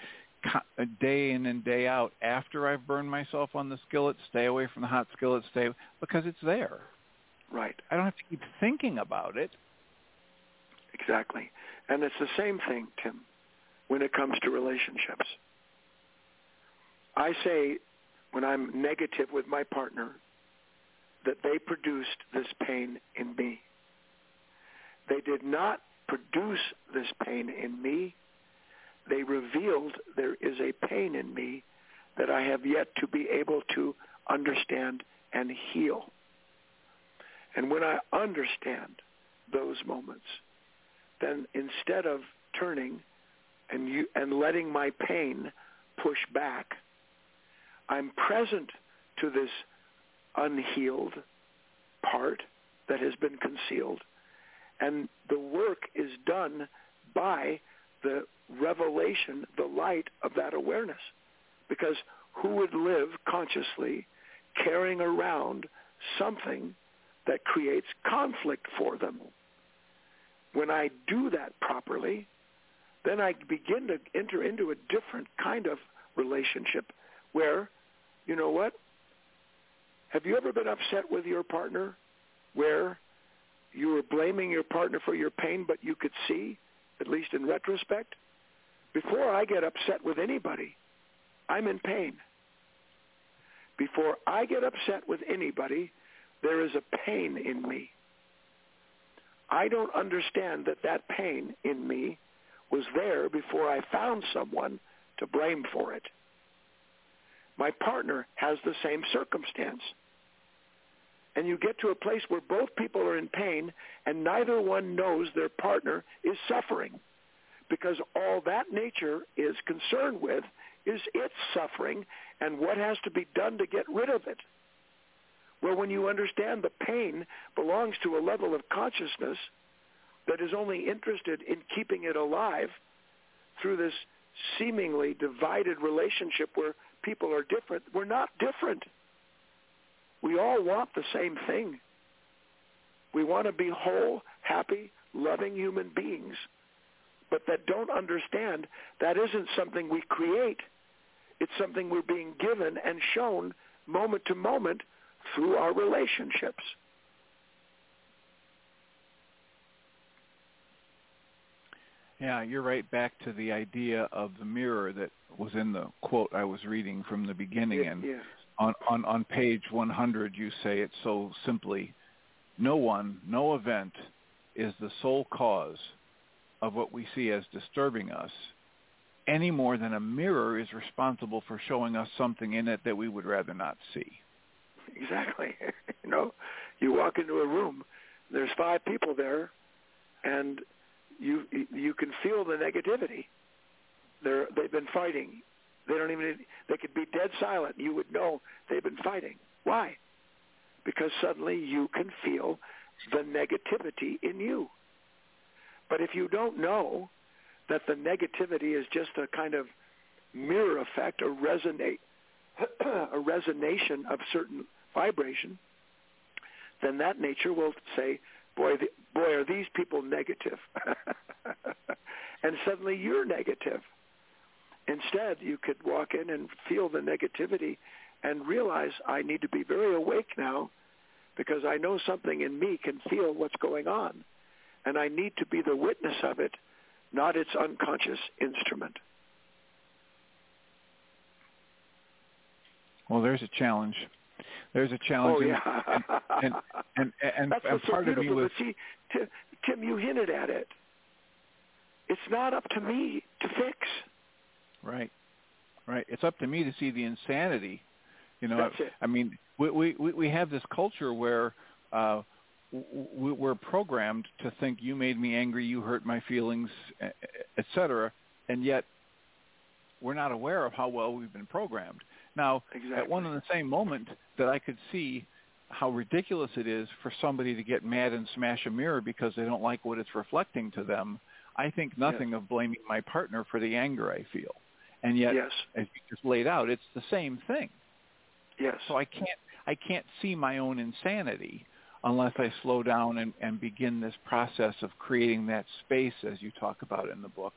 day in and day out after I've burned myself on the skillet, stay away from the hot skillet, stay because it's there. Right. I don't have to keep thinking about it. Exactly. And it's the same thing, Tim, when it comes to relationships. I say when I'm negative with my partner that they produced this pain in me. They did not produce this pain in me. They revealed there is a pain in me that I have yet to be able to understand and heal. And when I understand those moments, then instead of turning and you and letting my pain push back, I'm present to this unhealed part that has been concealed. And the work is done by the revelation, the light of that awareness. Because who would live consciously carrying around something that creates conflict for them? When I do that properly, then I begin to enter into a different kind of relationship where, you know what? Have you ever been upset with your partner where you were blaming your partner for your pain, but you could see, at least in retrospect, before I get upset with anybody, I'm in pain. Before I get upset with anybody, there is a pain in me. I don't understand that that pain in me was there before I found someone to blame for it. My partner has the same circumstance. And you get to a place where both people are in pain and neither one knows their partner is suffering because all that nature is concerned with is its suffering and what has to be done to get rid of it. Well, when you understand the pain belongs to a level of consciousness that is only interested in keeping it alive through this seemingly divided relationship where people are different, we're not different. We all want the same thing. We want to be whole, happy, loving human beings but that don't understand that isn't something we create. It's something we're being given and shown moment to moment through our relationships. Yeah, you're right back to the idea of the mirror that was in the quote I was reading from the beginning. Yeah, and yeah. on, on, on page 100, you say it so simply, no one, no event is the sole cause of what we see as disturbing us any more than a mirror is responsible for showing us something in it that we would rather not see. Exactly. you know, you walk into a room, there's five people there, and you you can feel the negativity. They're they've been fighting. They don't even they could be dead silent. You would know they've been fighting. Why? Because suddenly you can feel the negativity in you. But if you don't know that the negativity is just a kind of mirror effect, a resonate, a resonation of certain vibration, then that nature will say, "Boy, the, boy, are these people negative," and suddenly you're negative. Instead, you could walk in and feel the negativity and realize I need to be very awake now because I know something in me can feel what's going on and I need to be the witness of it, not its unconscious instrument. Well, there's a challenge. There's a challenge. Oh yeah, and and and, and, that's and so part of me was see, Tim, Tim, you hinted at it. It's not up to me to fix. right, right. It's up to me to see the insanity. You know, it. I mean, we we we have this culture where uh, we're programmed to think you made me angry, you hurt my feelings, etc. And yet, we're not aware of how well we've been programmed. Now, exactly. at one and the same moment that I could see how ridiculous it is for somebody to get mad and smash a mirror because they don't like what it's reflecting to them, I think nothing yes. of blaming my partner for the anger I feel. And yet, yes. as you just laid out, it's the same thing. Yes. So I can't I can't see my own insanity unless I slow down and, and begin this process of creating that space, as you talk about in the book,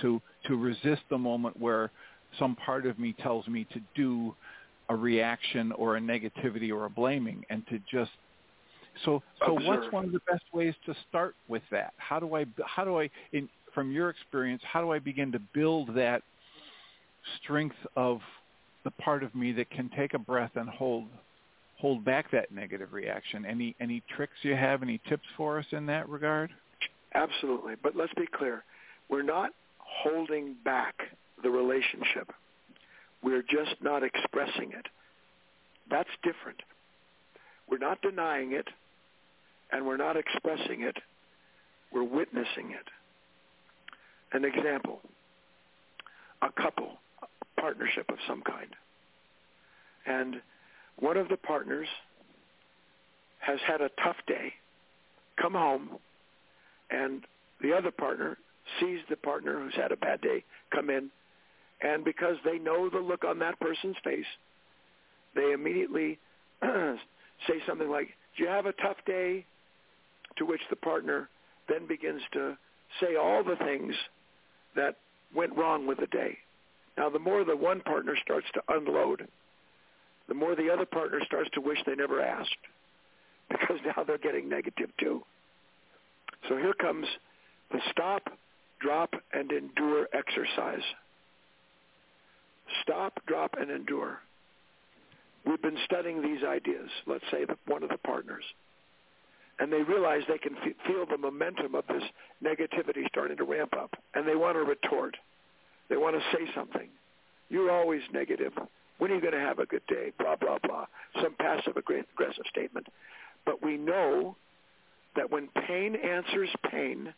to to resist the moment where some part of me tells me to do a reaction or a negativity or a blaming, and to just so so Observe. what's one of the best ways to start with that? How do I how do I in from your experience how do I begin to build that strength of the part of me that can take a breath and hold hold back that negative reaction. Any any tricks you have? Any tips for us in that regard? Absolutely. But let's be clear. We're not holding back the relationship. We're just not expressing it. That's different. We're not denying it, and we're not expressing it. We're witnessing it. An example, a couple, a partnership of some kind. And one of the partners has had a tough day, come home, and the other partner sees the partner who's had a bad day come in, and because they know the look on that person's face, they immediately say something like, do you have a tough day? To which the partner then begins to say all the things that went wrong with the day. Now, the more the one partner starts to unload, the more the other partner starts to wish they never asked because now they're getting negative too. So here comes the stop, drop, and endure exercise. Stop, drop, and endure. We've been studying these ideas, let's say that one of the partners, and they realize they can f- feel the momentum of this negativity starting to ramp up, and they want to retort. They want to say something. You're always negative. When are you going to have a good day? Blah, blah, blah. Some passive aggressive statement. But we know that when pain answers pain,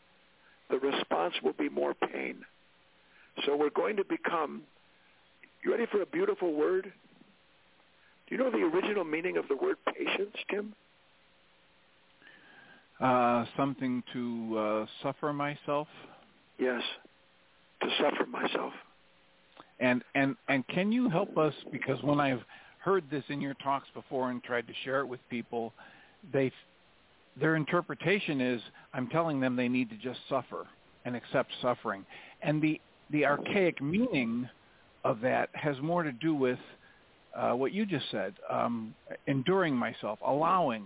the response will be more pain. So we're going to become, you ready for a beautiful word? Do you know the original meaning of the word patience, Tim? Uh, something to uh, suffer myself. Yes, to suffer myself. And and and can you help us because when I've heard this in your talks before and tried to share it with people, they their interpretation is I'm telling them they need to just suffer and accept suffering. And the the archaic meaning of that has more to do with uh, what you just said, um, enduring myself, allowing.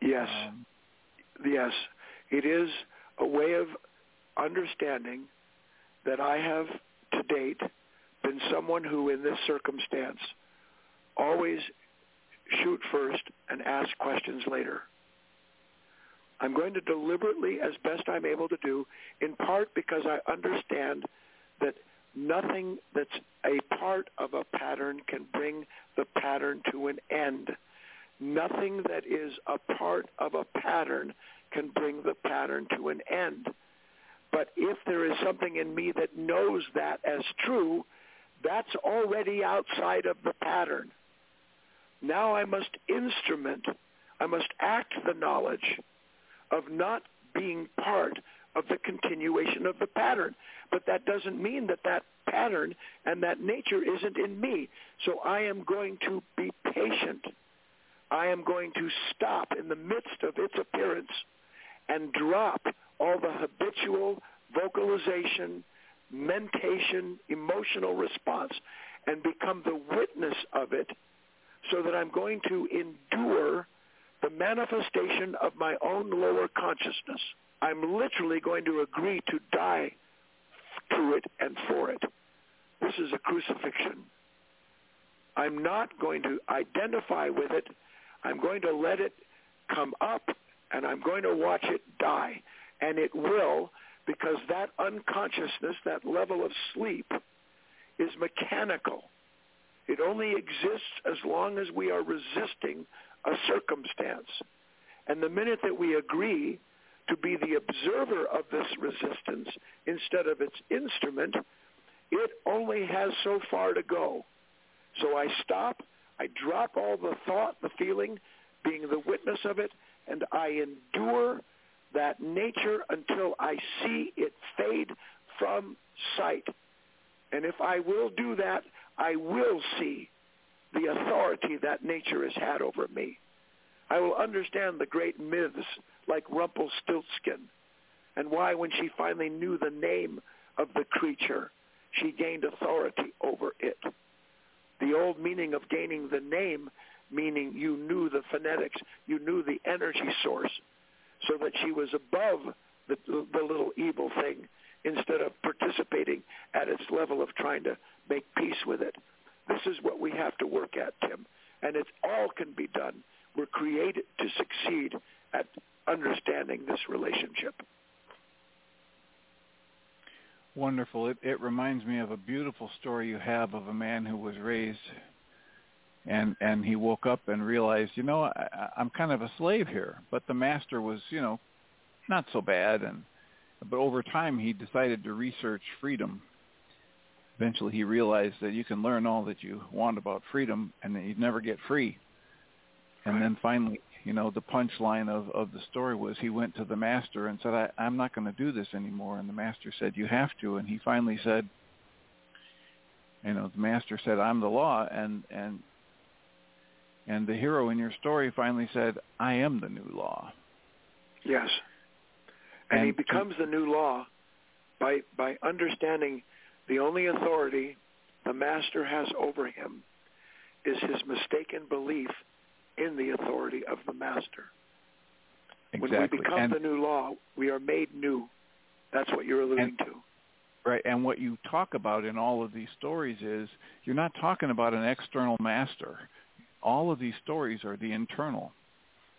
Yes. Um, yes. It is a way of understanding that I have to date been someone who in this circumstance always shoot first and ask questions later. I'm going to deliberately, as best I'm able to do, in part because I understand that nothing that's a part of a pattern can bring the pattern to an end. Nothing that is a part of a pattern can bring the pattern to an end. But if there is something in me that knows that as true, that's already outside of the pattern. Now I must instrument, I must act the knowledge of not being part of the continuation of the pattern. But that doesn't mean that that pattern and that nature isn't in me. So I am going to be patient. I am going to stop in the midst of its appearance and drop all the habitual vocalization, mentation, emotional response, and become the witness of it so that I'm going to endure the manifestation of my own lower consciousness. I'm literally going to agree to die to it and for it. This is a crucifixion. I'm not going to identify with it. I'm going to let it come up and I'm going to watch it die. And it will because that unconsciousness, that level of sleep, is mechanical. It only exists as long as we are resisting a circumstance. And the minute that we agree to be the observer of this resistance instead of its instrument, it only has so far to go. So I stop, I drop all the thought, the feeling, being the witness of it, and I endure that nature until I see it fade from sight. And if I will do that, I will see the authority that nature has had over me. I will understand the great myths like Rumpelstiltskin and why when she finally knew the name of the creature, she gained authority over it. The old meaning of gaining the name, meaning you knew the phonetics, you knew the energy source, so that she was above the, the little evil thing instead of participating at its level of trying to make peace with it. This is what we have to work at, Tim. And it all can be done. We're created to succeed at understanding this relationship. Wonderful. It, it reminds me of a beautiful story you have of a man who was raised and and he woke up and realized, you know, I, I'm kind of a slave here. But the master was, you know, not so bad, and but over time he decided to research freedom. Eventually, he realized that you can learn all that you want about freedom, and that you'd never get free. And then finally, you know, the punchline of of the story was he went to the master and said, I, "I'm not going to do this anymore." And the master said, "You have to." And he finally said, you know, the master said, "I'm the law," and and and the hero in your story finally said, I am the new law. Yes. And, and he becomes to, the new law by by understanding the only authority the master has over him is his mistaken belief in the authority of the master. Exactly. When we become and, the new law, we are made new. That's what you're alluding and, to. Right, and what you talk about in all of these stories is you're not talking about an external master. All of these stories are the internal.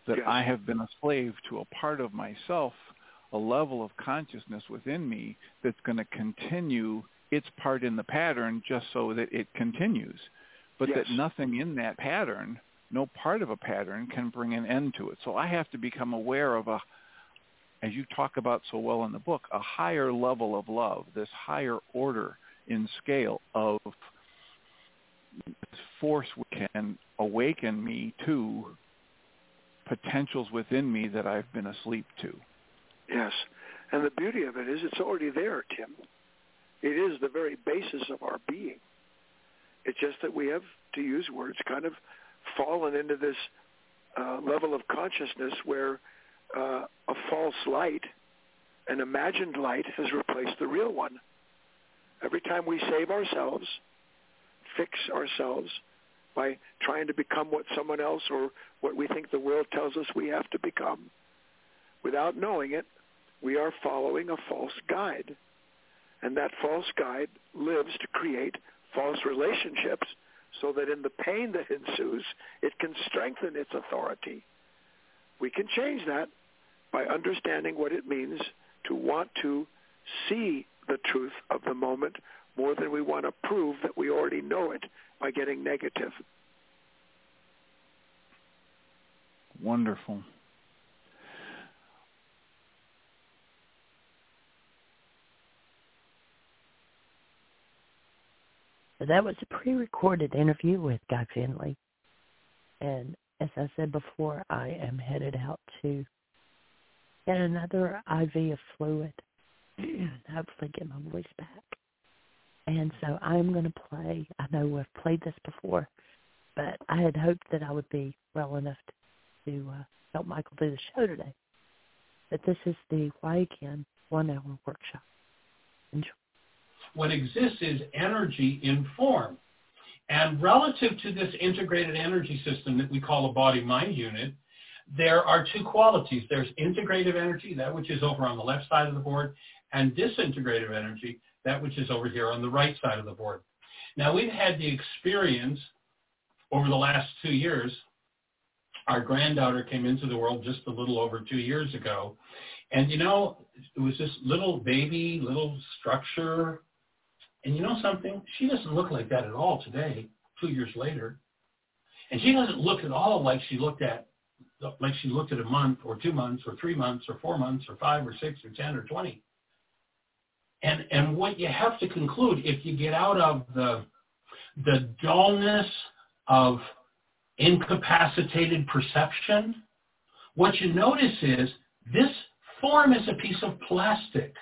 That yes. I have been a slave to a part of myself, a level of consciousness within me that's going to continue its part in the pattern just so that it continues. But yes. that nothing in that pattern, no part of a pattern can bring an end to it. So I have to become aware of a as you talk about so well in the book, a higher level of love, this higher order in scale of this force which can awaken me to potentials within me that I've been asleep to. Yes. And the beauty of it is it's already there, Tim. It is the very basis of our being. It's just that we have, to use words, kind of fallen into this uh, level of consciousness where uh, a false light, an imagined light, has replaced the real one. Every time we save ourselves, fix ourselves by trying to become what someone else or what we think the world tells us we have to become, without knowing it, we are following a false guide. And that false guide lives to create false relationships so that in the pain that ensues, it can strengthen its authority. We can change that by understanding what it means to want to see the truth of the moment more than we want to prove that we already know it by getting negative. Wonderful. That was a pre-recorded interview with Guy Finley. And as I said before, I am headed out to get another IV of fluid and hopefully get my voice back. And so I'm going to play. I know we've played this before, but I had hoped that I would be well enough to uh, help Michael do the show today. But this is the Why Again one-hour workshop. Enjoy. What exists is energy in form. And relative to this integrated energy system that we call a body-mind unit, there are two qualities. There's integrative energy, that which is over on the left side of the board, and disintegrative energy, that which is over here on the right side of the board. Now, we've had the experience over the last two years. Our granddaughter came into the world just a little over two years ago. And, you know, it was this little baby, little structure. And you know something? She doesn't look like that at all today, two years later. And she doesn't look at all like she looked at like she looked at a month or two months or three months or four months or five or six or ten or twenty. And and what you have to conclude if you get out of the the dullness of incapacitated perception, what you notice is this form is a piece of plastic.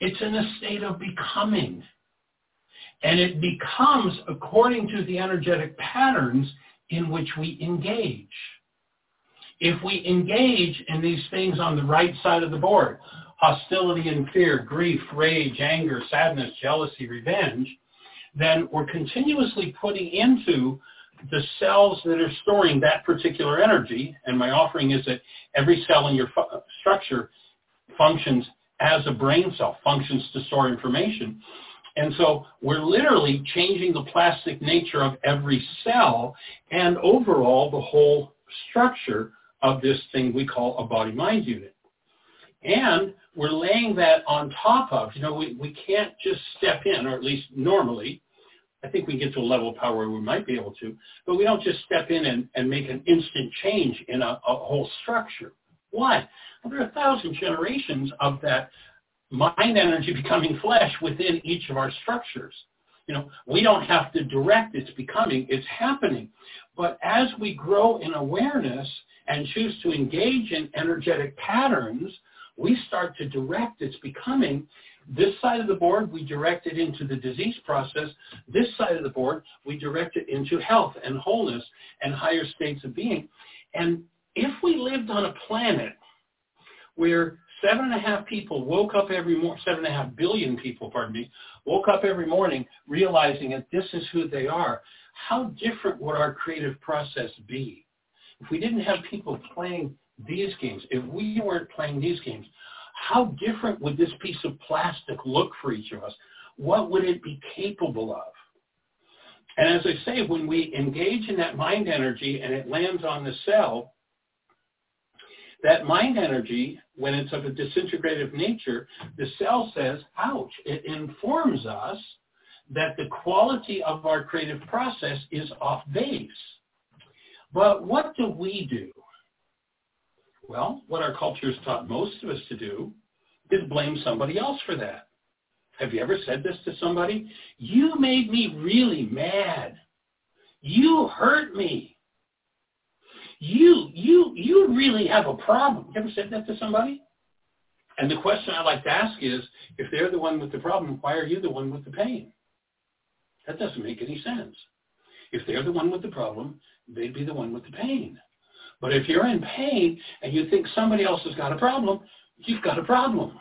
It's in a state of becoming. And it becomes according to the energetic patterns in which we engage if we engage in these things on the right side of the board, hostility and fear, grief, rage, anger, sadness, jealousy, revenge, then we're continuously putting into the cells that are storing that particular energy, and my offering is that every cell in your fu- structure functions as a brain cell, functions to store information. And so we're literally changing the plastic nature of every cell and overall the whole structure of this thing we call a body-mind unit. And we're laying that on top of, you know, we, we can't just step in, or at least normally, I think we get to a level of power where we might be able to, but we don't just step in and, and make an instant change in a, a whole structure. Why? Well, there are a thousand generations of that mind energy becoming flesh within each of our structures. You know, we don't have to direct its becoming, it's happening. But as we grow in awareness and choose to engage in energetic patterns, we start to direct its becoming. This side of the board, we direct it into the disease process. This side of the board, we direct it into health and wholeness and higher states of being. And if we lived on a planet where seven and a half people woke up every morning, seven and a half billion people, pardon me, woke up every morning realizing that this is who they are, how different would our creative process be? If we didn't have people playing these games, if we weren't playing these games, how different would this piece of plastic look for each of us? What would it be capable of? And as I say, when we engage in that mind energy and it lands on the cell, that mind energy, when it's of a disintegrative nature, the cell says, ouch. It informs us that the quality of our creative process is off base. But what do we do? Well, what our culture has taught most of us to do is blame somebody else for that. Have you ever said this to somebody? You made me really mad. You hurt me. You, you, you really have a problem. You ever said that to somebody? And the question I like to ask is, if they're the one with the problem, why are you the one with the pain? That doesn't make any sense. If they're the one with the problem, they'd be the one with the pain. But if you're in pain and you think somebody else has got a problem, you've got a problem.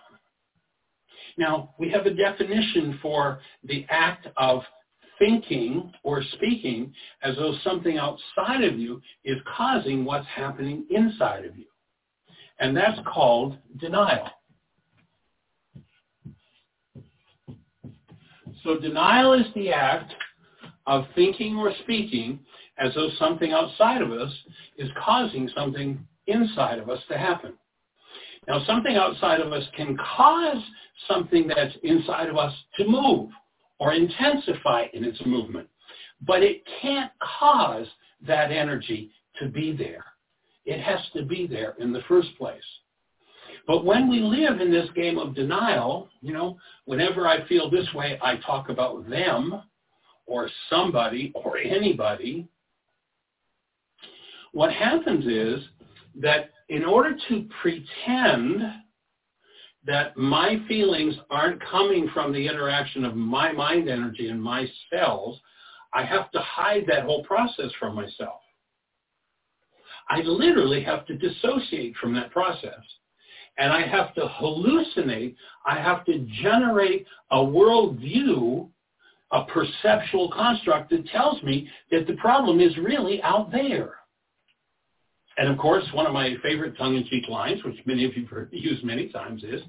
Now, we have a definition for the act of thinking or speaking as though something outside of you is causing what's happening inside of you. And that's called denial. So denial is the act of thinking or speaking as though something outside of us is causing something inside of us to happen. Now, something outside of us can cause something that's inside of us to move or intensify in its movement, but it can't cause that energy to be there. It has to be there in the first place. But when we live in this game of denial, you know, whenever I feel this way, I talk about them or somebody or anybody. What happens is that in order to pretend that my feelings aren't coming from the interaction of my mind energy and my cells, I have to hide that whole process from myself. I literally have to dissociate from that process and I have to hallucinate. I have to generate a worldview, a perceptual construct that tells me that the problem is really out there. And of course, one of my favorite tongue-in-cheek lines, which many of you have heard used many times, is,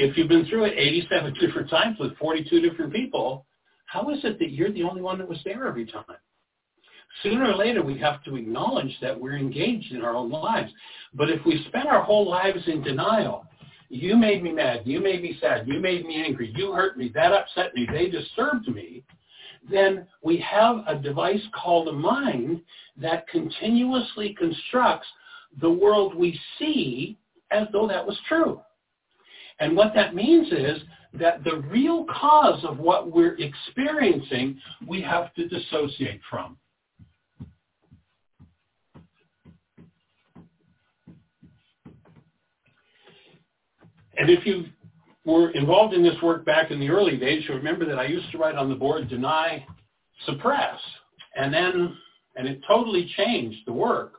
if you've been through it 87 different times with 42 different people, how is it that you're the only one that was there every time? Sooner or later, we have to acknowledge that we're engaged in our own lives. But if we spend our whole lives in denial, you made me mad, you made me sad, you made me angry, you hurt me, that upset me, they disturbed me, then we have a device called a mind that continuously constructs the world we see as though that was true. And what that means is that the real cause of what we're experiencing, we have to dissociate from. And if you were involved in this work back in the early days, you remember that I used to write on the board, deny, suppress. And then, and it totally changed the work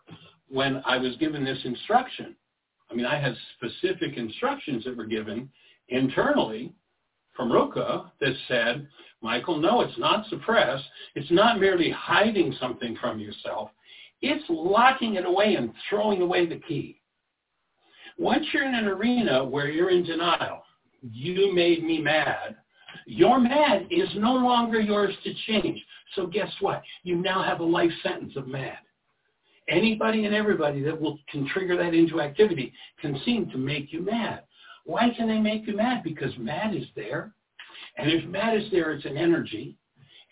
when I was given this instruction. I mean, I had specific instructions that were given internally from Ruka that said, Michael, no, it's not suppress. It's not merely hiding something from yourself. It's locking it away and throwing away the key. Once you're in an arena where you're in denial, you made me mad, your mad is no longer yours to change. So guess what? You now have a life sentence of mad. Anybody and everybody that will can trigger that into activity can seem to make you mad. Why can they make you mad? Because mad is there. And if mad is there, it's an energy.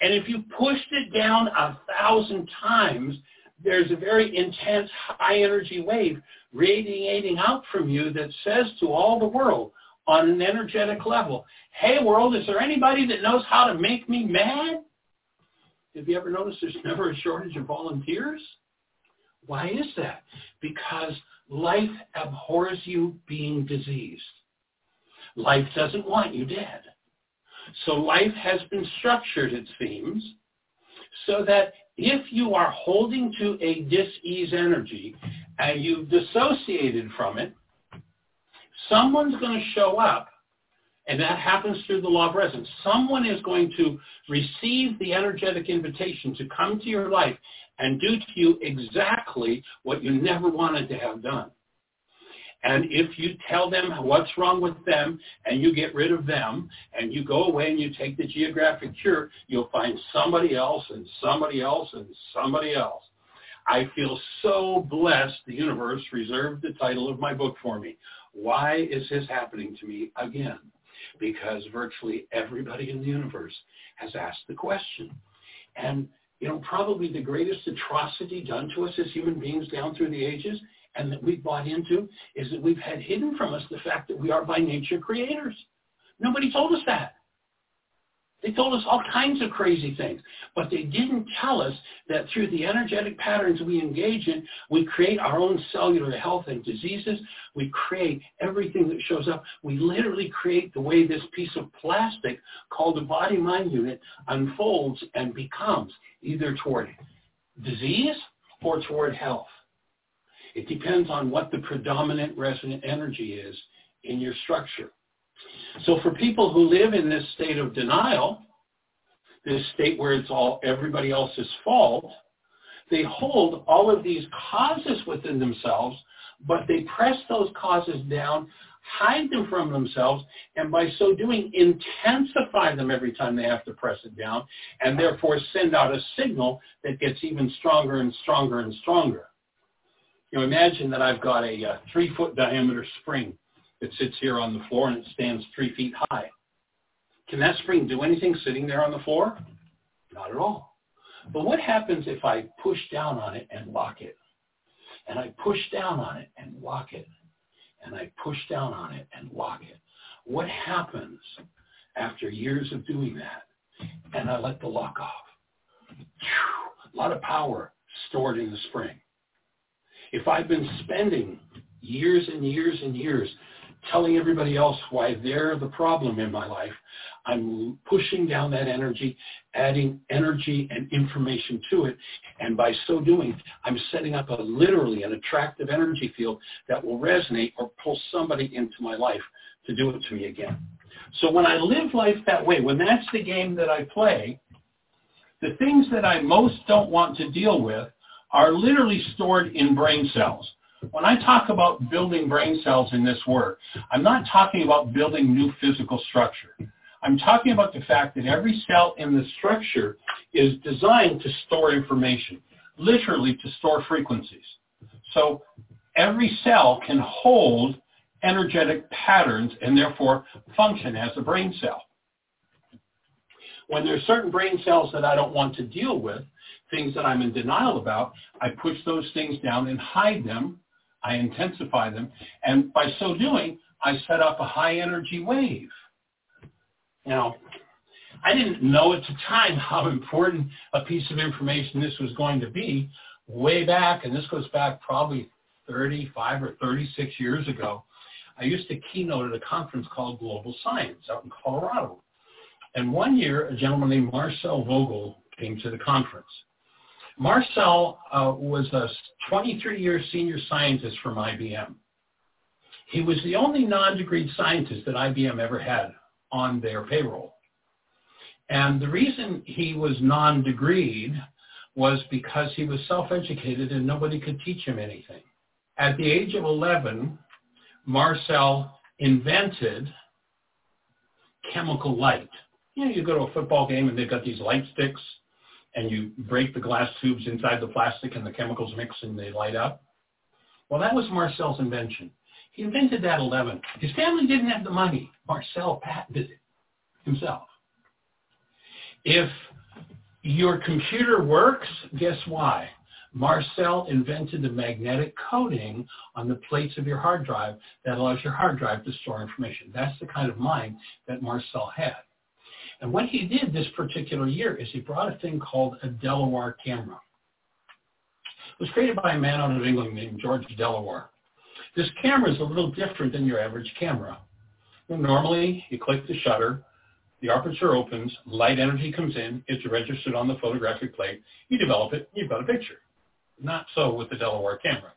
And if you pushed it down a thousand times, there's a very intense high energy wave radiating out from you that says to all the world on an energetic level, hey world, is there anybody that knows how to make me mad? Have you ever noticed there's never a shortage of volunteers? Why is that? Because life abhors you being diseased. Life doesn't want you dead. So life has been structured, it seems, so that if you are holding to a dis-ease energy and you've dissociated from it, someone's going to show up, and that happens through the law of resonance. Someone is going to receive the energetic invitation to come to your life and do to you exactly what you never wanted to have done. And if you tell them what's wrong with them and you get rid of them and you go away and you take the geographic cure, you'll find somebody else and somebody else and somebody else. I feel so blessed the universe reserved the title of my book for me. Why is this happening to me again? Because virtually everybody in the universe has asked the question. And, you know, probably the greatest atrocity done to us as human beings down through the ages and that we've bought into is that we've had hidden from us the fact that we are by nature creators. Nobody told us that. They told us all kinds of crazy things, but they didn't tell us that through the energetic patterns we engage in, we create our own cellular health and diseases. We create everything that shows up. We literally create the way this piece of plastic called a body-mind unit unfolds and becomes either toward disease or toward health. It depends on what the predominant resonant energy is in your structure. So for people who live in this state of denial, this state where it's all everybody else's fault, they hold all of these causes within themselves, but they press those causes down, hide them from themselves, and by so doing intensify them every time they have to press it down, and therefore send out a signal that gets even stronger and stronger and stronger. You know, imagine that I've got a, a uh, three-foot diameter spring that sits here on the floor and it stands three feet high. Can that spring do anything sitting there on the floor? Not at all. But what happens if I push down on it and lock it? And I push down on it and lock it. And I push down on it and lock it. What happens after years of doing that? And I let the lock off. A lot of power stored in the spring. If I've been spending years and years and years telling everybody else why they're the problem in my life, I'm pushing down that energy, adding energy and information to it. And by so doing, I'm setting up a literally an attractive energy field that will resonate or pull somebody into my life to do it to me again. So when I live life that way, when that's the game that I play, the things that I most don't want to deal with are literally stored in brain cells. When I talk about building brain cells in this work, I'm not talking about building new physical structure. I'm talking about the fact that every cell in the structure is designed to store information, literally to store frequencies. So every cell can hold energetic patterns and therefore function as a brain cell. When there's certain brain cells that I don't want to deal with, things that I'm in denial about, I push those things down and hide them. I intensify them. And by so doing, I set up a high energy wave. Now, I didn't know at the time how important a piece of information this was going to be way back, and this goes back probably 35 or 36 years ago. I used to keynote at a conference called Global Science out in Colorado. And one year, a gentleman named Marcel Vogel came to the conference. Marcel uh, was a 23-year senior scientist from IBM. He was the only non-degreed scientist that IBM ever had on their payroll. And the reason he was non-degreed was because he was self-educated and nobody could teach him anything. At the age of 11, Marcel invented chemical light. You know, you go to a football game and they've got these light sticks and you break the glass tubes inside the plastic and the chemicals mix and they light up. Well, that was Marcel's invention. He invented that 11. His family didn't have the money. Marcel patented it himself. If your computer works, guess why? Marcel invented the magnetic coating on the plates of your hard drive that allows your hard drive to store information. That's the kind of mind that Marcel had. And what he did this particular year is he brought a thing called a de la Warr camera. It was created by a man out of England named George de la Warr. This camera is a little different than your average camera. Normally, you click the shutter, the aperture opens, light energy comes in, it's registered on the photographic plate, you develop it, you've got a picture. Not so with the de la Warr camera.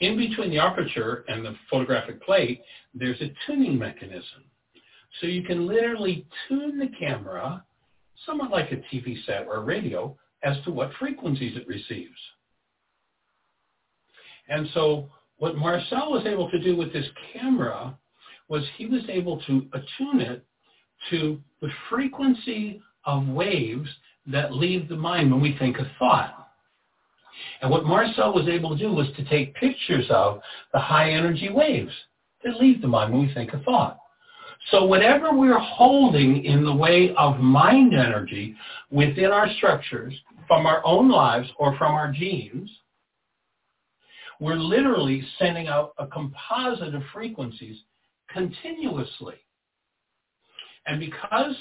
In between the aperture and the photographic plate, there's a tuning mechanism. So you can literally tune the camera, somewhat like a TV set or a radio, as to what frequencies it receives. And so what Marcel was able to do with this camera was he was able to attune it to the frequency of waves that leave the mind when we think a thought. And what Marcel was able to do was to take pictures of the high energy waves that leave the mind when we think a thought. So whatever we're holding in the way of mind energy within our structures, from our own lives or from our genes, we're literally sending out a composite of frequencies continuously. And because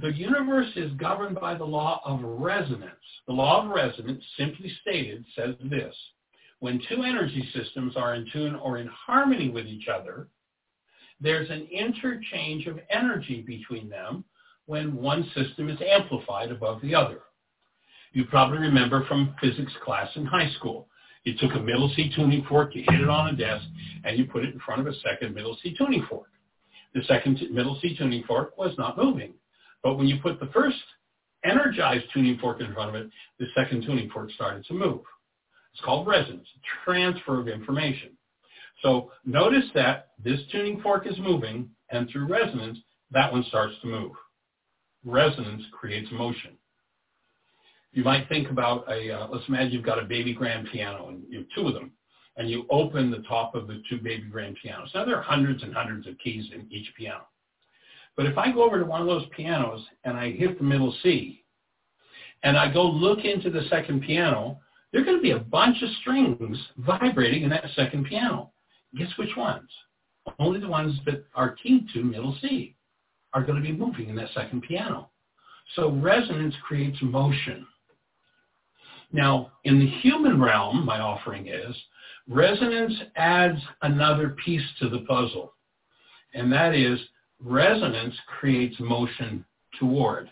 the universe is governed by the law of resonance, the law of resonance, simply stated, says this. When two energy systems are in tune or in harmony with each other, there's an interchange of energy between them when one system is amplified above the other. You probably remember from physics class in high school. You took a middle C tuning fork, you hit it on a desk, and you put it in front of a second middle C tuning fork. The second middle C tuning fork was not moving. But when you put the first energized tuning fork in front of it, the second tuning fork started to move. It's called resonance, transfer of information. So notice that this tuning fork is moving, and through resonance, that one starts to move. Resonance creates motion. You might think about a, uh, let's imagine you've got a baby grand piano, and you have two of them, and you open the top of the two baby grand pianos. Now there are hundreds and hundreds of keys in each piano. But if I go over to one of those pianos and I hit the middle C, and I go look into the second piano, there are going to be a bunch of strings vibrating in that second piano. Guess which ones? Only the ones that are keyed to middle C are going to be moving in that second piano. So resonance creates motion. Now, in the human realm, my offering is, resonance adds another piece to the puzzle. And that is resonance creates motion toward.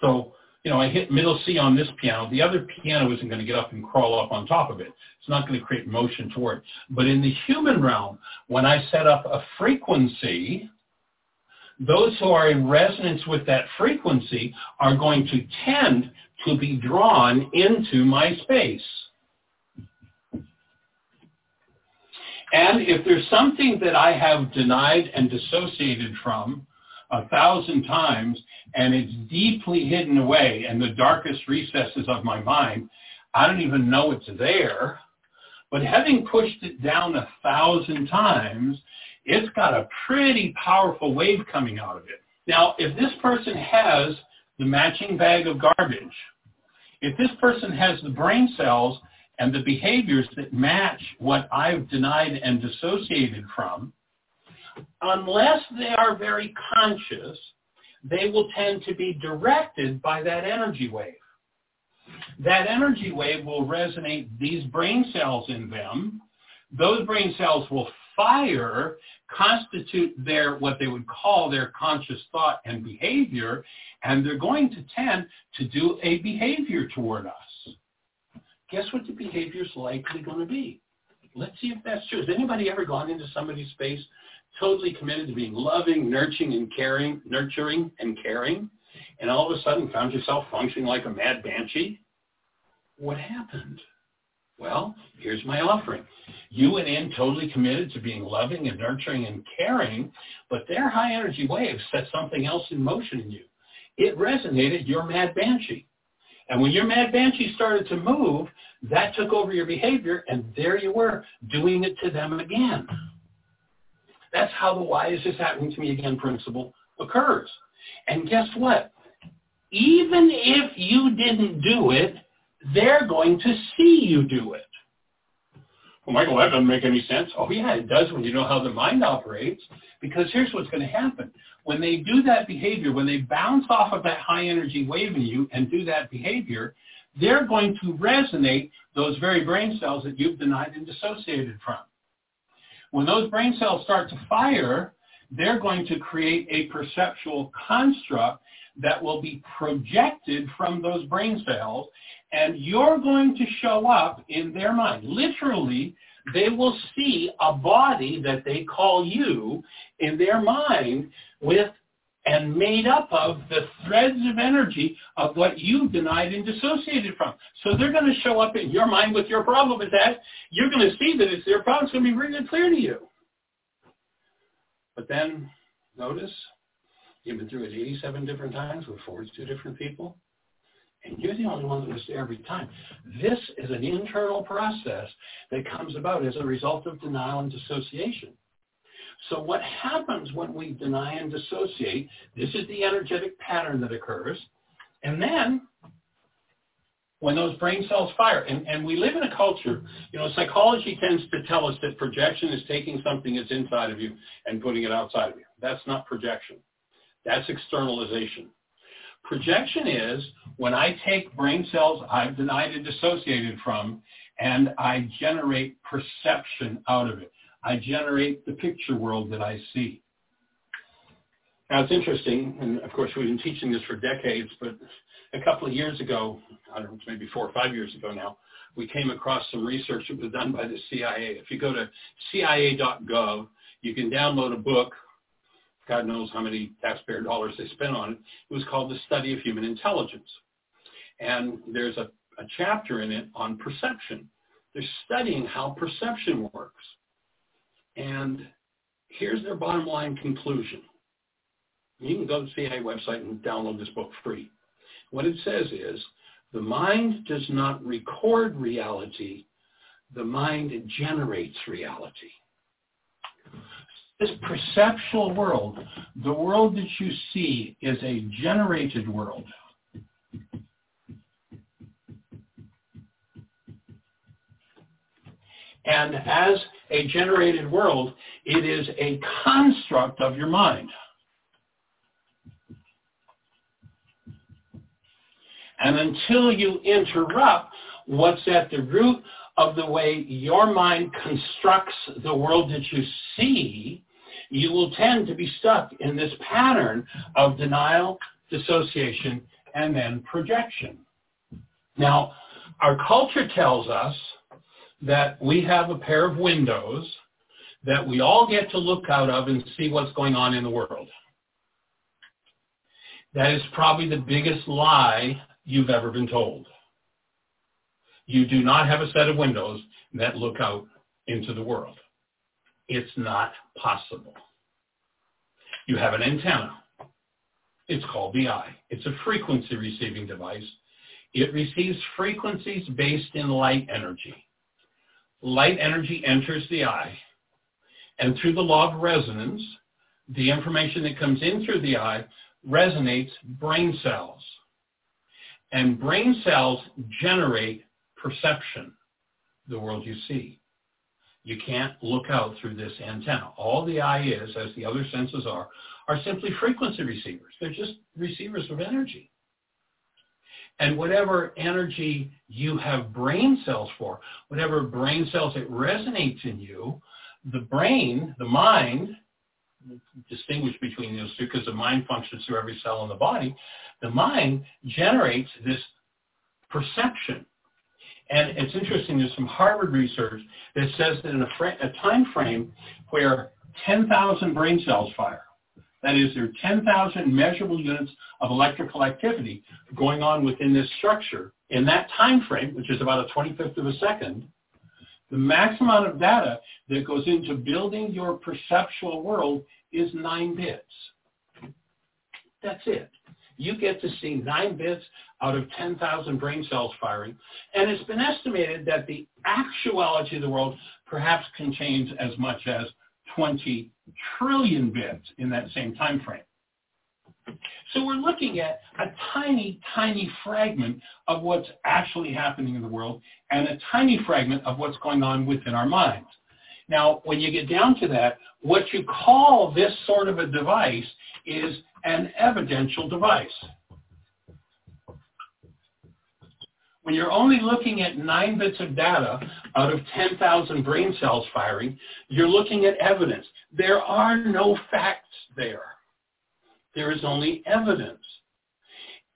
So, you know, I hit middle C on this piano. The other piano isn't going to get up and crawl up on top of it. It's not going to create motion toward. But in the human realm, when I set up a frequency, those who are in resonance with that frequency are going to tend to be drawn into my space. And if there's something that I have denied and dissociated from a thousand times, and it's deeply hidden away in the darkest recesses of my mind, I don't even know it's there. But having pushed it down a thousand times, it's got a pretty powerful wave coming out of it. Now, if this person has the matching bag of garbage, if this person has the brain cells and the behaviors that match what I've denied and dissociated from, unless they are very conscious, they will tend to be directed by that energy wave. That energy wave will resonate these brain cells in them. Those brain cells will fire, constitute their, what they would call their conscious thought and behavior, and they're going to tend to do a behavior toward us guess what the behavior is likely going to be? Let's see if that's true. Has anybody ever gone into somebody's space totally committed to being loving, nurturing, and caring, nurturing and caring, and all of a sudden found yourself functioning like a mad banshee? What happened? Well, here's my offering. You went in totally committed to being loving and nurturing and caring, but their high energy wave set something else in motion in you. It resonated your mad banshee. And when your mad banshee started to move, that took over your behavior, and there you were, doing it to them again. That's how the why is this happening to me again principle occurs. And guess what? Even if you didn't do it, they're going to see you do it. Well, Michael, that doesn't make any sense. Oh, yeah, it does when you know how the mind operates. Because here's what's going to happen when they do that behavior, when they bounce off of that high energy wave in you and do that behavior, they're going to resonate those very brain cells that you've denied and dissociated from. When those brain cells start to fire, they're going to create a perceptual construct that will be projected from those brain cells, and you're going to show up in their mind. Literally, they will see a body that they call you in their mind with and made up of the threads of energy of what you denied and dissociated from. So they're going to show up in your mind with your problem with that. You're going to see that it's their problem. It's going to be really clear to you. But then, notice, you've been through it 87 different times with 42 different people and you're the only one that was there every time. This is an internal process that comes about as a result of denial and dissociation. So what happens when we deny and dissociate, this is the energetic pattern that occurs, and then when those brain cells fire, and, and we live in a culture, you know, psychology tends to tell us that projection is taking something that's inside of you and putting it outside of you. That's not projection. That's externalization. Projection is when I take brain cells I've denied and dissociated from and I generate perception out of it. I generate the picture world that I see. Now it's interesting, and of course we've been teaching this for decades, but a couple of years ago, I don't know, maybe four or five years ago now, we came across some research that was done by the CIA. If you go to cia.gov, you can download a book God knows how many taxpayer dollars they spent on it. It was called The Study of Human Intelligence. And there's a, a chapter in it on perception. They're studying how perception works. And here's their bottom line conclusion. You can go to the CIA website and download this book free. What it says is, the mind does not record reality, the mind generates reality this perceptual world, the world that you see is a generated world. And as a generated world, it is a construct of your mind. And until you interrupt what's at the root of the way your mind constructs the world that you see, you will tend to be stuck in this pattern of denial, dissociation, and then projection. Now, our culture tells us that we have a pair of windows that we all get to look out of and see what's going on in the world. That is probably the biggest lie you've ever been told. You do not have a set of windows that look out into the world. It's not possible. You have an antenna. It's called the eye. It's a frequency receiving device. It receives frequencies based in light energy. Light energy enters the eye, and through the law of resonance, the information that comes in through the eye resonates brain cells. And brain cells generate perception, the world you see. You can't look out through this antenna. All the eye is, as the other senses are, are simply frequency receivers. They're just receivers of energy. And whatever energy you have brain cells for, whatever brain cells it resonates in you, the brain, the mind, distinguish between those two because the mind functions through every cell in the body, the mind generates this perception. And it's interesting, there's some Harvard research that says that in a, fr- a time frame where 10,000 brain cells fire, that is, there are 10,000 measurable units of electrical activity going on within this structure. In that time frame, which is about a 25th of a second, the max amount of data that goes into building your perceptual world is nine bits. That's it you get to see nine bits out of 10,000 brain cells firing. And it's been estimated that the actuality of the world perhaps contains as much as 20 trillion bits in that same time frame. So we're looking at a tiny, tiny fragment of what's actually happening in the world and a tiny fragment of what's going on within our minds. Now, when you get down to that, what you call this sort of a device is an evidential device. When you're only looking at nine bits of data out of 10,000 brain cells firing, you're looking at evidence. There are no facts there. There is only evidence.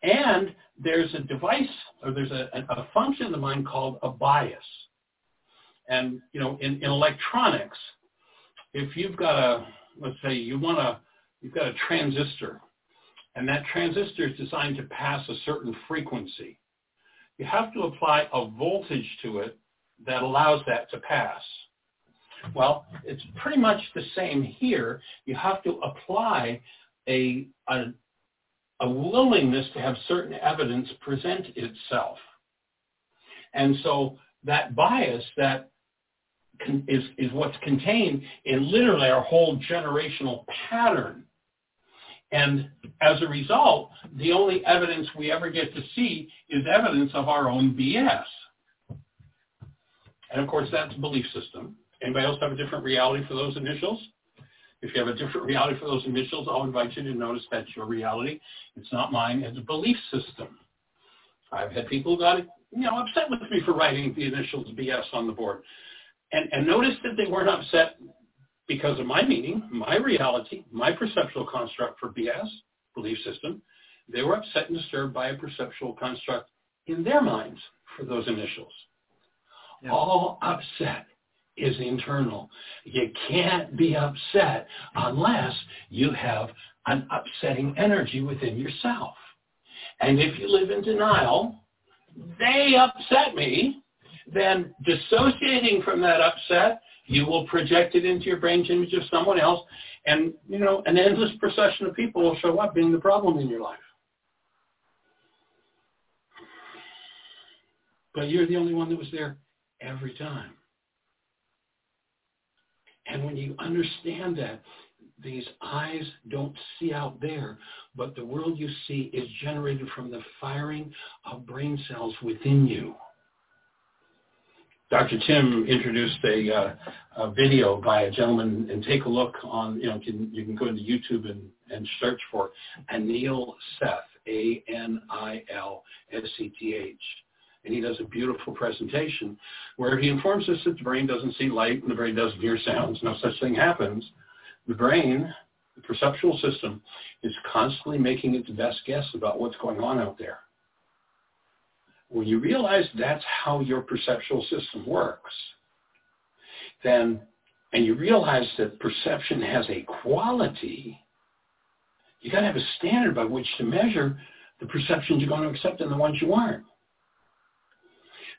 And there's a device, or there's a, a function in the mind called a bias. And, you know, in, in electronics, if you've got a, let's say you want to, you've got a transistor, and that transistor is designed to pass a certain frequency. You have to apply a voltage to it that allows that to pass. Well, it's pretty much the same here. You have to apply a, a, a willingness to have certain evidence present itself. And so that bias that is, is what's contained in literally our whole generational pattern. And as a result, the only evidence we ever get to see is evidence of our own BS. And of course, that's a belief system. Anybody else have a different reality for those initials? If you have a different reality for those initials, I'll invite you to notice that's your reality. It's not mine. It's a belief system. I've had people who got you know upset with me for writing the initials BS on the board, and and notice that they weren't upset because of my meaning, my reality, my perceptual construct for BS belief system. They were upset and disturbed by a perceptual construct in their minds for those initials. Yeah. All upset is internal. You can't be upset unless you have an upsetting energy within yourself. And if you live in denial, they upset me, then dissociating from that upset, you will project it into your brain's image of someone else, and you know, an endless procession of people will show up being the problem in your life. But you're the only one that was there every time. And when you understand that, these eyes don't see out there, but the world you see is generated from the firing of brain cells within you. Dr. Tim introduced a, uh, a, video by a gentleman, and take a look on, you know, can, you can go into YouTube and, and search for Anil Seth, A-N-I-L-S-E-T-H and he does a beautiful presentation where he informs us that the brain doesn't see light and the brain doesn't hear sounds. No such thing happens. The brain, the perceptual system, is constantly making its best guess about what's going on out there. When you realize that's how your perceptual system works, then, and you realize that perception has a quality, you got to have a standard by which to measure the perceptions you're going to accept and the ones you aren't.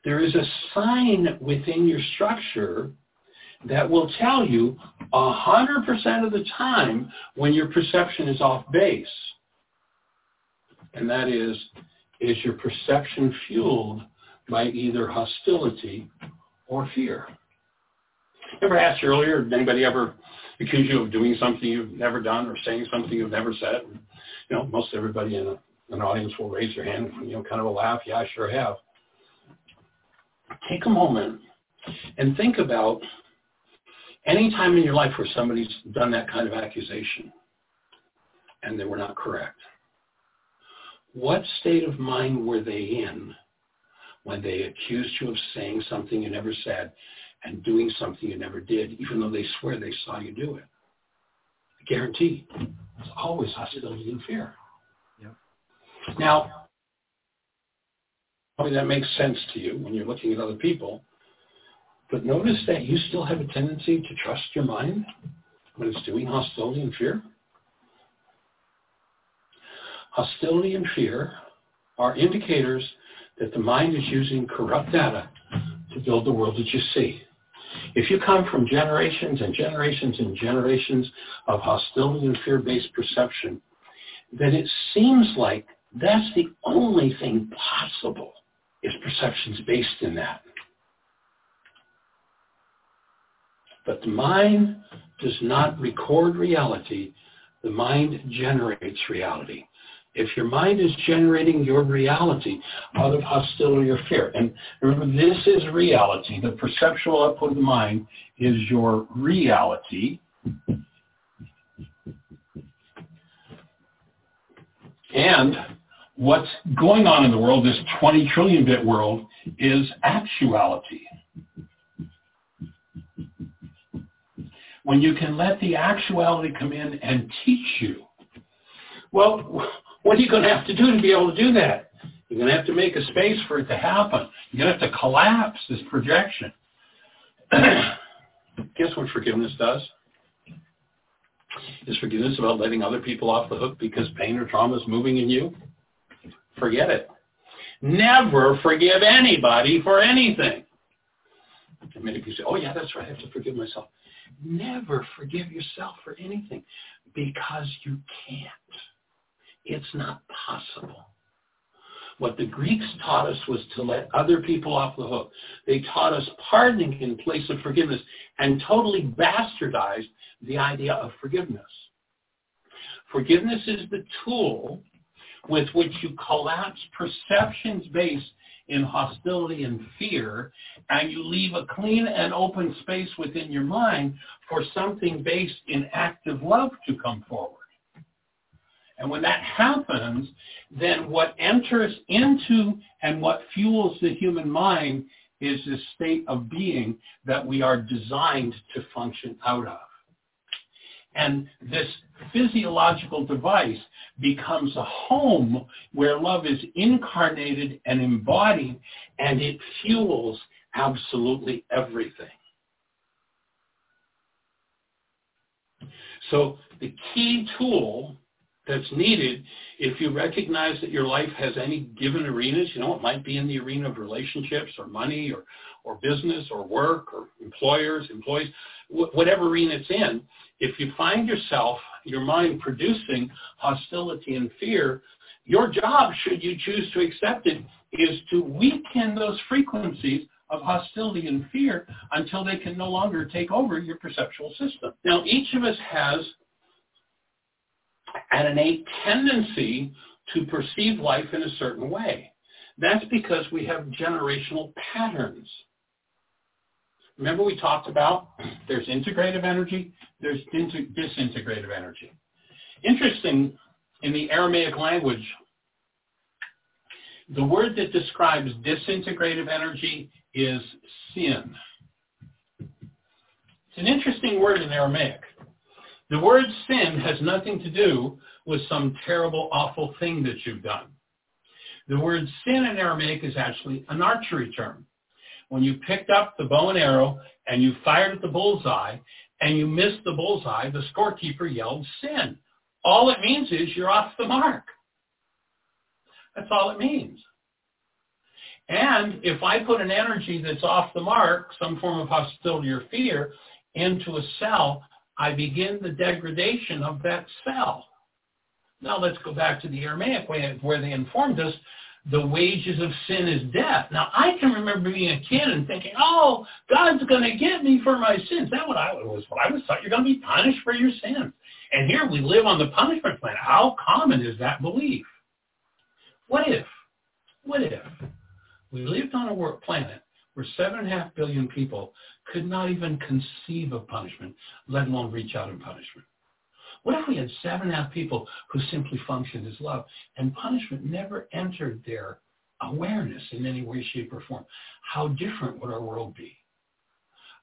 There is a sign within your structure that will tell you 100% of the time when your perception is off base. And that is, is your perception fueled by either hostility or fear? Ever asked you earlier, did anybody ever accuse you of doing something you've never done or saying something you've never said? You know, most everybody in a, an audience will raise their hand, you know, kind of a laugh. Yeah, I sure have take a moment and think about any time in your life where somebody's done that kind of accusation and they were not correct. What state of mind were they in when they accused you of saying something you never said and doing something you never did, even though they swear they saw you do it? I guarantee it's always hostility and fear. Yep. Now, Probably that makes sense to you when you're looking at other people. But notice that you still have a tendency to trust your mind when it's doing hostility and fear. Hostility and fear are indicators that the mind is using corrupt data to build the world that you see. If you come from generations and generations and generations of hostility and fear-based perception, then it seems like that's the only thing possible is perceptions based in that. But the mind does not record reality. The mind generates reality. If your mind is generating your reality out of hostility or fear, and remember, this is reality. The perceptual output of the mind is your reality. And what's going on in the world, this 20 trillion bit world, is actuality. When you can let the actuality come in and teach you, well, what are you going to have to do to be able to do that? You're going to have to make a space for it to happen. You're going to have to collapse this projection. guess what forgiveness does? Is forgiveness about letting other people off the hook because pain or trauma is moving in you? Forget it. Never forgive anybody for anything. And many people say, oh yeah, that's right, I have to forgive myself. Never forgive yourself for anything because you can't. It's not possible. What the Greeks taught us was to let other people off the hook. They taught us pardoning in place of forgiveness and totally bastardized the idea of forgiveness. Forgiveness is the tool with which you collapse perceptions based in hostility and fear, and you leave a clean and open space within your mind for something based in active love to come forward. And when that happens, then what enters into and what fuels the human mind is this state of being that we are designed to function out of. And this physiological device becomes a home where love is incarnated and embodied, and it fuels absolutely everything. So the key tool that's needed if you recognize that your life has any given arenas, you know, it might be in the arena of relationships or money or, or business or work or employers, employees, wh- whatever arena it's in, if you find yourself, your mind producing hostility and fear, your job, should you choose to accept it, is to weaken those frequencies of hostility and fear until they can no longer take over your perceptual system. Now, each of us has an innate tendency to perceive life in a certain way. That's because we have generational patterns. Remember we talked about there's integrative energy, there's disintegrative energy. Interesting, in the Aramaic language, the word that describes disintegrative energy is sin. It's an interesting word in Aramaic. The word sin has nothing to do with some terrible, awful thing that you've done. The word sin in Aramaic is actually an archery term. When you picked up the bow and arrow and you fired at the bullseye and you missed the bullseye, the scorekeeper yelled sin. All it means is you're off the mark. That's all it means. And if I put an energy that's off the mark, some form of hostility or fear, into a cell, I begin the degradation of that cell. Now let's go back to the Aramaic way where they informed us the wages of sin is death. Now I can remember being a kid and thinking, oh, God's going to get me for my sins. That what I was what I was taught. You're going to be punished for your sins. And here we live on the punishment planet. How common is that belief? What if? What if we lived on a work planet where seven and a half billion people could not even conceive of punishment, let alone reach out in punishment? What if we had seven and a half people who simply functioned as love and punishment never entered their awareness in any way, shape, or form? How different would our world be?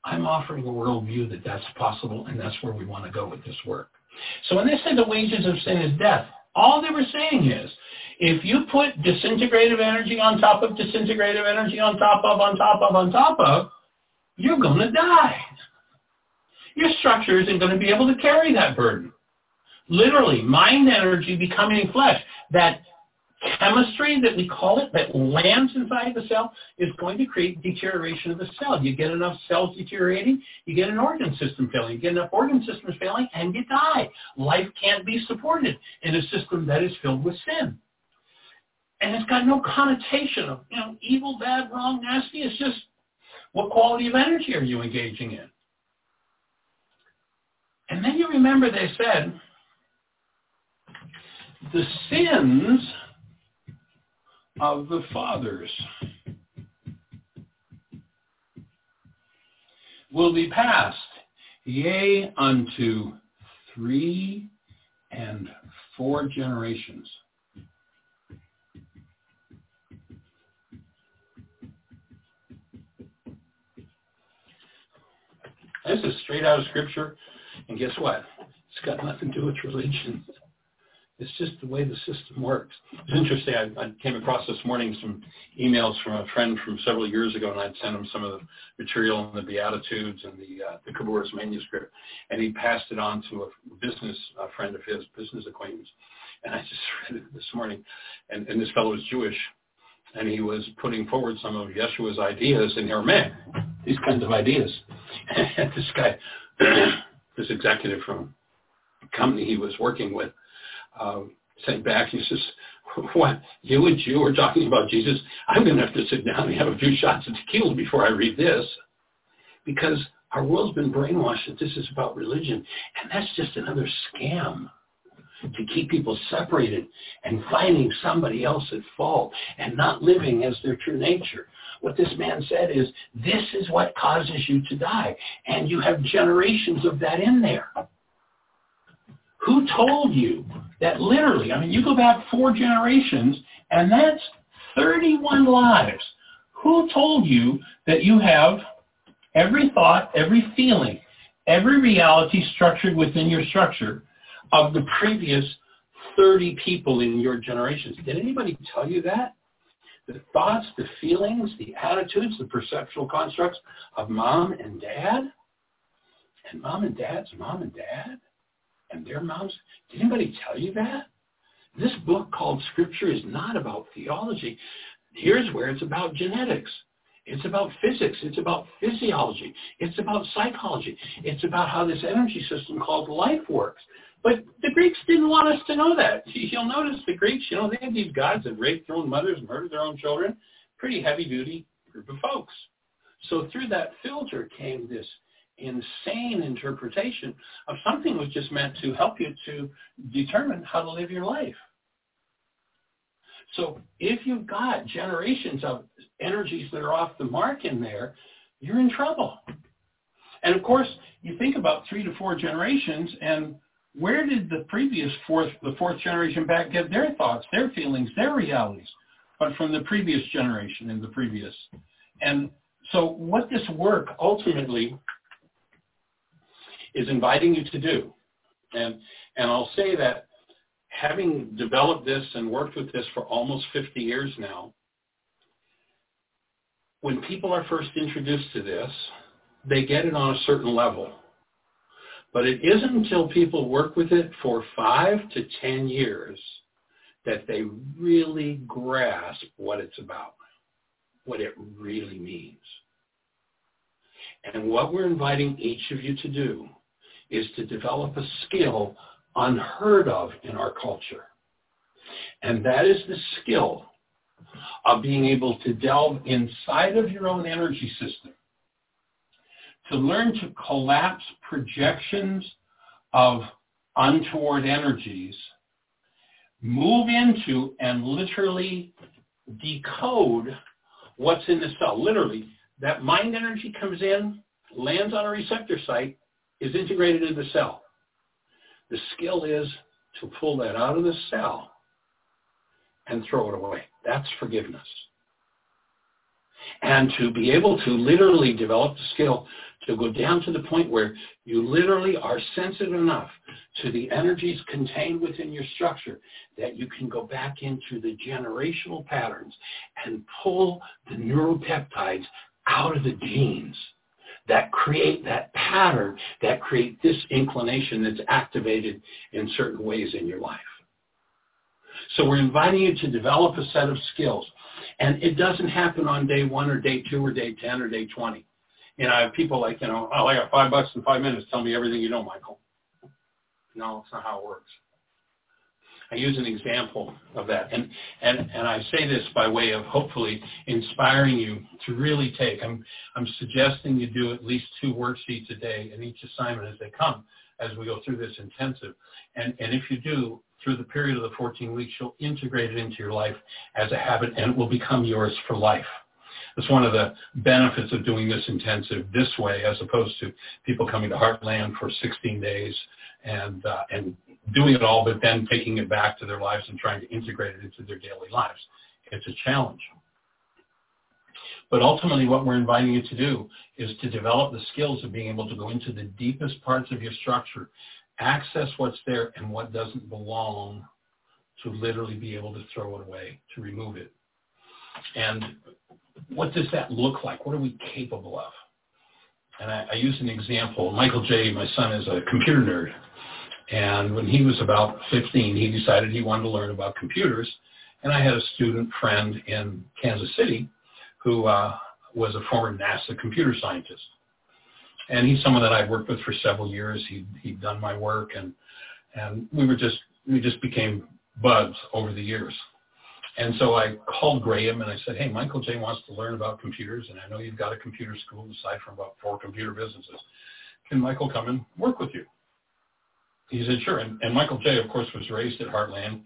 I'm offering a worldview that that's possible, and that's where we want to go with this work. So when they say the wages of sin is death, all they were saying is if you put disintegrative energy on top of disintegrative energy on top of, on top of, on top of, you're going to die. Your structure isn't going to be able to carry that burden. Literally, mind energy becoming flesh. That chemistry that we call it, that lands inside the cell, is going to create deterioration of the cell. You get enough cells deteriorating, you get an organ system failing. You get enough organ systems failing, and you die. Life can't be supported in a system that is filled with sin and it's got no connotation of you know evil, bad, wrong, nasty. It's just what quality of energy are you engaging in? And then you remember they said the sins of the fathers will be passed, yea, unto three and four generations. This is straight out of Scripture. And guess what? It's got nothing to do with religion. It's just the way the system works. It's interesting. I, I came across this morning some emails from a friend from several years ago, and I'd sent him some of the material on the Beatitudes and the uh, the Khabouris manuscript, and he passed it on to a business a friend of his, business acquaintance. And I just read it this morning, and, and this fellow is Jewish, and he was putting forward some of Yeshua's ideas, here, man, these kinds of ideas. And this guy, this executive from a company he was working with, uh, sent back. He says, what, you and Jew are talking about Jesus? I'm going to have to sit down and have a few shots of tequila before I read this. Because our world's been brainwashed that this is about religion. And that's just another scam to keep people separated and finding somebody else at fault and not living as their true nature. What this man said is, this is what causes you to die. And you have generations of that in there. Who told you that literally, I mean, you go back four generations, and that's 31 lives. Who told you that you have every thought, every feeling, every reality structured within your structure of the previous 30 people in your generations? Did anybody tell you that? The thoughts, the feelings, the attitudes, the perceptual constructs of mom and dad, and mom and dad's mom and dad, and their moms. Did anybody tell you that? This book called Scripture is not about theology. Here's where it's about genetics. It's about physics. It's about physiology. It's about psychology. It's about how this energy system called life works. But the Greeks didn't want us to know that. You'll notice the Greeks, you know, they had these gods that raped their own mothers, murdered their own children. Pretty heavy-duty group of folks. So through that filter came this insane interpretation of something was just meant to help you to determine how to live your life. So if you've got generations of energies that are off the mark in there, you're in trouble. And of course, you think about three to four generations, and where did the previous fourth, the fourth generation back get their thoughts, their feelings, their realities? But from the previous generation and the previous. And so what this work ultimately is inviting you to do. And, and I'll say that having developed this and worked with this for almost 50 years now, when people are first introduced to this, they get it on a certain level. But it isn't until people work with it for five to 10 years that they really grasp what it's about, what it really means. And what we're inviting each of you to do is to develop a skill unheard of in our culture. And that is the skill of being able to delve inside of your own energy system, to learn to collapse projections of untoward energies, move into and literally decode what's in the cell. Literally, that mind energy comes in, lands on a receptor site, is integrated in the cell. The skill is to pull that out of the cell and throw it away. That's forgiveness. And to be able to literally develop the skill to go down to the point where you literally are sensitive enough to the energies contained within your structure that you can go back into the generational patterns and pull the neuropeptides out of the genes that create that pattern, that create this inclination that's activated in certain ways in your life. So we're inviting you to develop a set of skills. And it doesn't happen on day one or day two or day 10 or day 20. You know, people like, you know, oh, I got five bucks in five minutes. Tell me everything you know, Michael. No, that's not how it works. I use an example of that. And, and, and I say this by way of hopefully inspiring you to really take. I'm, I'm suggesting you do at least two worksheets a day in each assignment as they come as we go through this intensive. And, and if you do, through the period of the 14 weeks, you'll integrate it into your life as a habit and it will become yours for life. That's one of the benefits of doing this intensive this way as opposed to people coming to Heartland for 16 days and, uh, and doing it all, but then taking it back to their lives and trying to integrate it into their daily lives. It's a challenge. But ultimately what we're inviting you to do is to develop the skills of being able to go into the deepest parts of your structure, access what's there and what doesn't belong to literally be able to throw it away, to remove it. And what does that look like? What are we capable of? And I, I use an example. Michael J., my son, is a computer nerd. And when he was about 15, he decided he wanted to learn about computers. And I had a student friend in Kansas City who uh, was a former NASA computer scientist. And he's someone that I've worked with for several years. He, he'd done my work, and, and we were just, we just became buds over the years. And so I called Graham and I said, hey, Michael J. wants to learn about computers, and I know you've got a computer school aside from about four computer businesses. Can Michael come and work with you? He said, sure. And, and Michael J., of course, was raised at Heartland.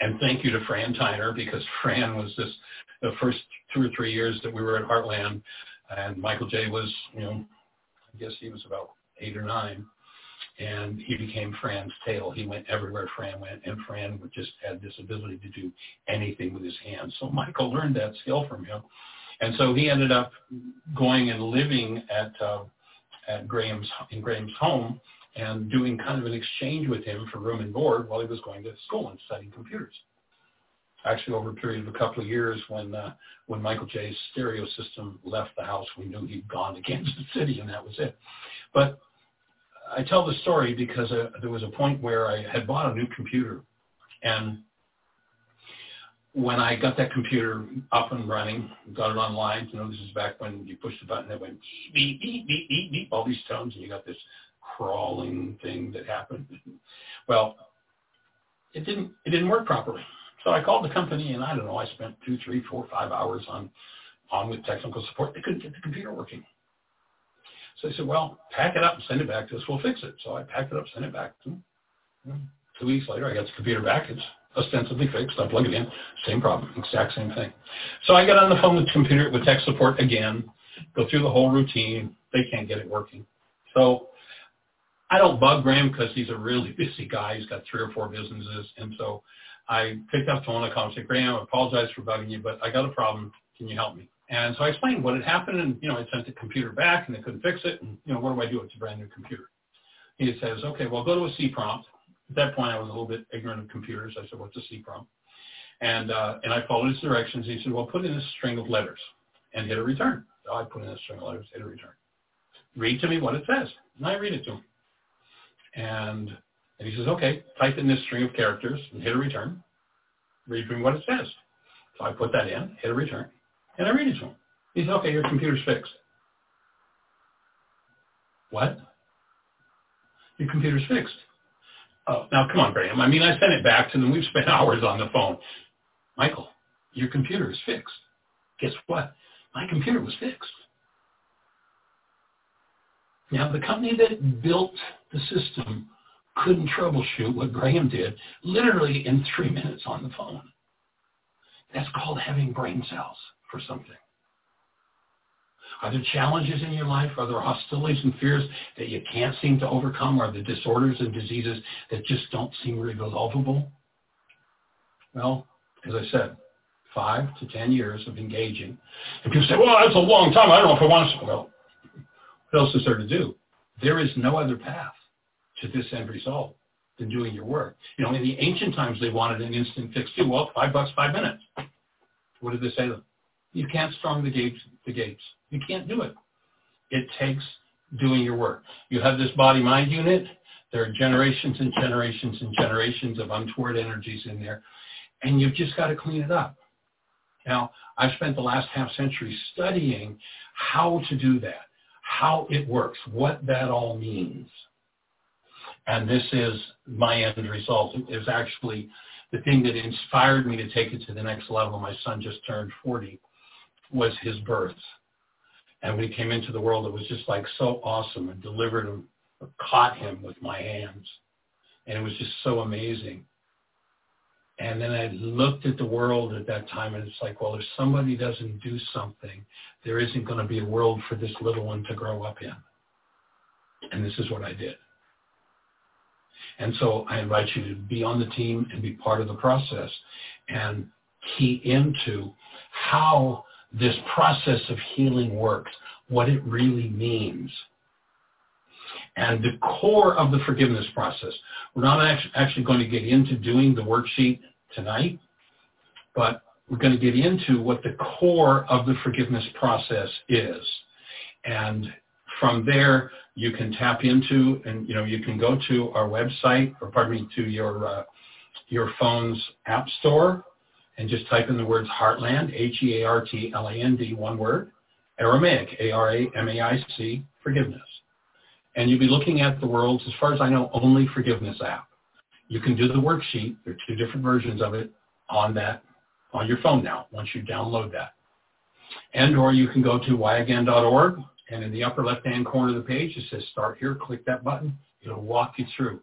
And thank you to Fran Tyner because Fran was this the first two or three years that we were at Heartland, and Michael J. was, you know, I guess he was about eight or nine and he became Fran's tail. He went everywhere Fran went, and Fran just had this ability to do anything with his hands. So Michael learned that skill from him, and so he ended up going and living at uh, at Graham's in Graham's home and doing kind of an exchange with him for room and board while he was going to school and studying computers. Actually, over a period of a couple of years, when uh, when Michael J.'s stereo system left the house, we knew he'd gone to Kansas City, and that was it. But I tell the story because uh, there was a point where I had bought a new computer, and when I got that computer up and running, got it online, you know, this is back when you pushed the button that went beep, beep, beep, beep, beep, all these tones, and you got this crawling thing that happened. Well, it didn't, it didn't work properly. So I called the company, and I don't know, I spent two, three, four, five hours on, on with technical support. They couldn't get the computer working. So I said, well, pack it up and send it back to us. We'll fix it. So I packed it up, sent it back to them. Two weeks later, I got the computer back. It's ostensibly fixed. I plug it in. Same problem. Exact same thing. So I get on the phone with computer with tech support again. Go through the whole routine. They can't get it working. So I don't bug Graham because he's a really busy guy. He's got three or four businesses. And so I picked up the phone. I called and said, Graham, I apologize for bugging you, but I got a problem. Can you help me? And so I explained what had happened, and you know, I sent the computer back, and they couldn't fix it. And you know, what do I do? It's a brand new computer. He says, okay, well, go to a C prompt. At that point, I was a little bit ignorant of computers. I said, what's a C prompt? And uh, and I followed his directions. He said, well, put in a string of letters and hit a return. So I put in a string of letters, hit a return. Read to me what it says, and I read it to him. And and he says, okay, type in this string of characters and hit a return. Read to me what it says. So I put that in, hit a return. And I read it to him. He said, okay, your computer's fixed. What? Your computer's fixed. Oh, now come on, Graham. I mean, I sent it back to them. We've spent hours on the phone. Michael, your computer is fixed. Guess what? My computer was fixed. Now, the company that built the system couldn't troubleshoot what Graham did literally in three minutes on the phone. That's called having brain cells for something? Are there challenges in your life? Are there hostilities and fears that you can't seem to overcome? Are there disorders and diseases that just don't seem resolvable? Well, as I said, five to ten years of engaging. And people say, well, that's a long time. I don't know if I want to. Well, what else is there to do? There is no other path to this end result than doing your work. You know, in the ancient times, they wanted an instant fix too. Well, five bucks, five minutes. What did they say? You can't storm the gates. The gates. You can't do it. It takes doing your work. You have this body-mind unit. There are generations and generations and generations of untoward energies in there, and you've just got to clean it up. Now, I've spent the last half century studying how to do that, how it works, what that all means. And this is my end result. It is actually the thing that inspired me to take it to the next level. My son just turned 40 was his birth. And when he came into the world, it was just like so awesome and delivered him, caught him with my hands. And it was just so amazing. And then I looked at the world at that time and it's like, well, if somebody doesn't do something, there isn't going to be a world for this little one to grow up in. And this is what I did. And so I invite you to be on the team and be part of the process and key into how this process of healing works, what it really means. And the core of the forgiveness process, we're not actually going to get into doing the worksheet tonight, but we're going to get into what the core of the forgiveness process is. And from there, you can tap into, and you know, you can go to our website, or pardon me, to your uh, your phone's app store, and just type in the words Heartland, H-E-A-R-T-L-A-N-D, one word, Aramaic, A-R-A-M-A-I-C, forgiveness. And you'll be looking at the world's, as far as I know, only forgiveness app. You can do the worksheet. There are two different versions of it on that, on your phone now, once you download that. And or you can go to whyagain.org, and in the upper left-hand corner of the page, it says Start Here. Click that button. It'll walk you through